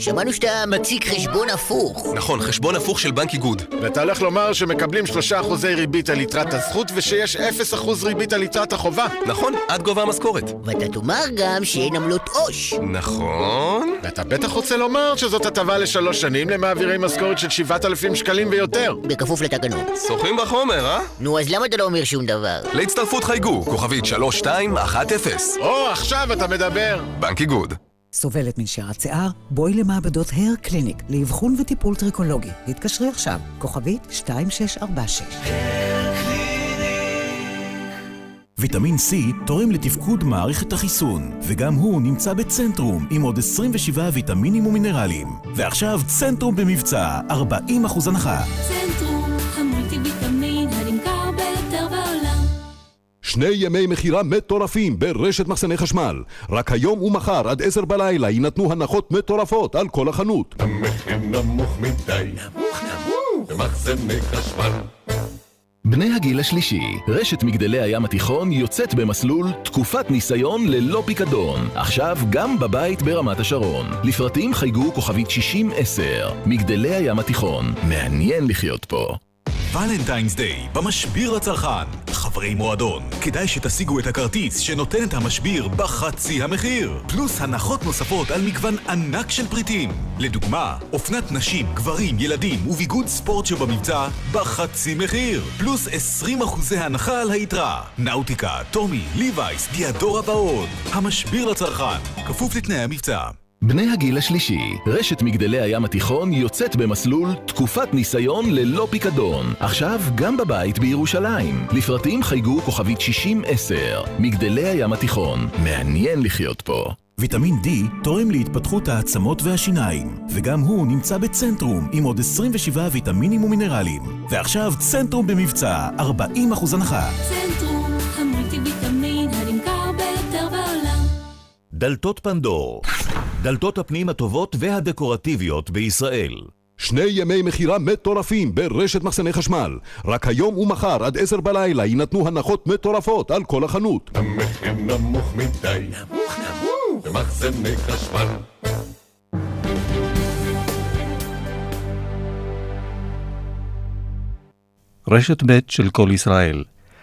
שמענו שאתה מציג חשבון הפוך. נכון, חשבון הפוך של בנק איגוד. ואתה הולך לומר שמקבלים 3% ריבית על יתרת הזכות ושיש 0% ריבית על יתרת החובה? נכון, עד גובה המשכורת. ואתה תאמר גם שאין עמלות עו"ש. נכון. ואתה בטח רוצה לומר שזאת הטבה לשלוש שנים למעבירי משכורת של 7,000 שקלים ויותר. בכפוף לתקנון. שוחים בחומר, אה? נו, אז למה אתה לא אומר שום דבר? להצטרפות חייגו, כוכבית 3210. או, עכשיו אתה מדבר. בנק איגוד. סובלת מנשירת שיער? בואי למעבדות הר קליניק לאבחון וטיפול טריקולוגי. התקשרי עכשיו, כוכבית 2646. ויטמין C תורם לתפקוד מערכת החיסון, וגם הוא נמצא בצנטרום עם עוד 27 ויטמינים ומינרלים. ועכשיו צנטרום במבצע, 40% הנחה. צנטרום, שני ימי מכירה מטורפים ברשת מחסני חשמל. רק היום ומחר עד עשר בלילה יינתנו הנחות מטורפות על כל החנות. המחיר נמוך מדי. נמוך נמוך. במחסני חשמל. בני הגיל השלישי, רשת מגדלי הים התיכון יוצאת במסלול תקופת ניסיון ללא פיקדון. עכשיו גם בבית ברמת השרון. לפרטים חייגו כוכבית 6010. מגדלי הים התיכון, מעניין לחיות פה. ולנטיינס דיי, במשביר לצרכן. חברי מועדון, כדאי שתשיגו את הכרטיס שנותן את המשביר בחצי המחיר. פלוס הנחות נוספות על מגוון ענק של פריטים. לדוגמה, אופנת נשים, גברים, ילדים וביגוד ספורט שבמבצע בחצי מחיר. פלוס 20 אחוזי הנחה על היתרה. נאוטיקה, טומי, ליווייס, דיאדורה ועוד. המשביר לצרכן, כפוף לתנאי המבצע. בני הגיל השלישי, רשת מגדלי הים התיכון יוצאת במסלול תקופת ניסיון ללא פיקדון. עכשיו גם בבית בירושלים. לפרטים חייגו כוכבית 6010. מגדלי הים התיכון, מעניין לחיות פה. ויטמין D תורם להתפתחות העצמות והשיניים, וגם הוא נמצא בצנטרום עם עוד 27 ויטמינים ומינרלים. ועכשיו צנטרום במבצע, 40% הנחה. צנטרום, המולטי ויטמין הנמכר ביותר בעולם. דלתות פנדור, דלתות הפנים הטובות והדקורטיביות בישראל. שני ימי מכירה מטורפים ברשת מחסני חשמל. רק היום ומחר עד עשר בלילה יינתנו הנחות מטורפות על כל החנות. המחיר נמוך מדי. נמוך נמוך. במחסני חשמל. רשת ב' של כל ישראל,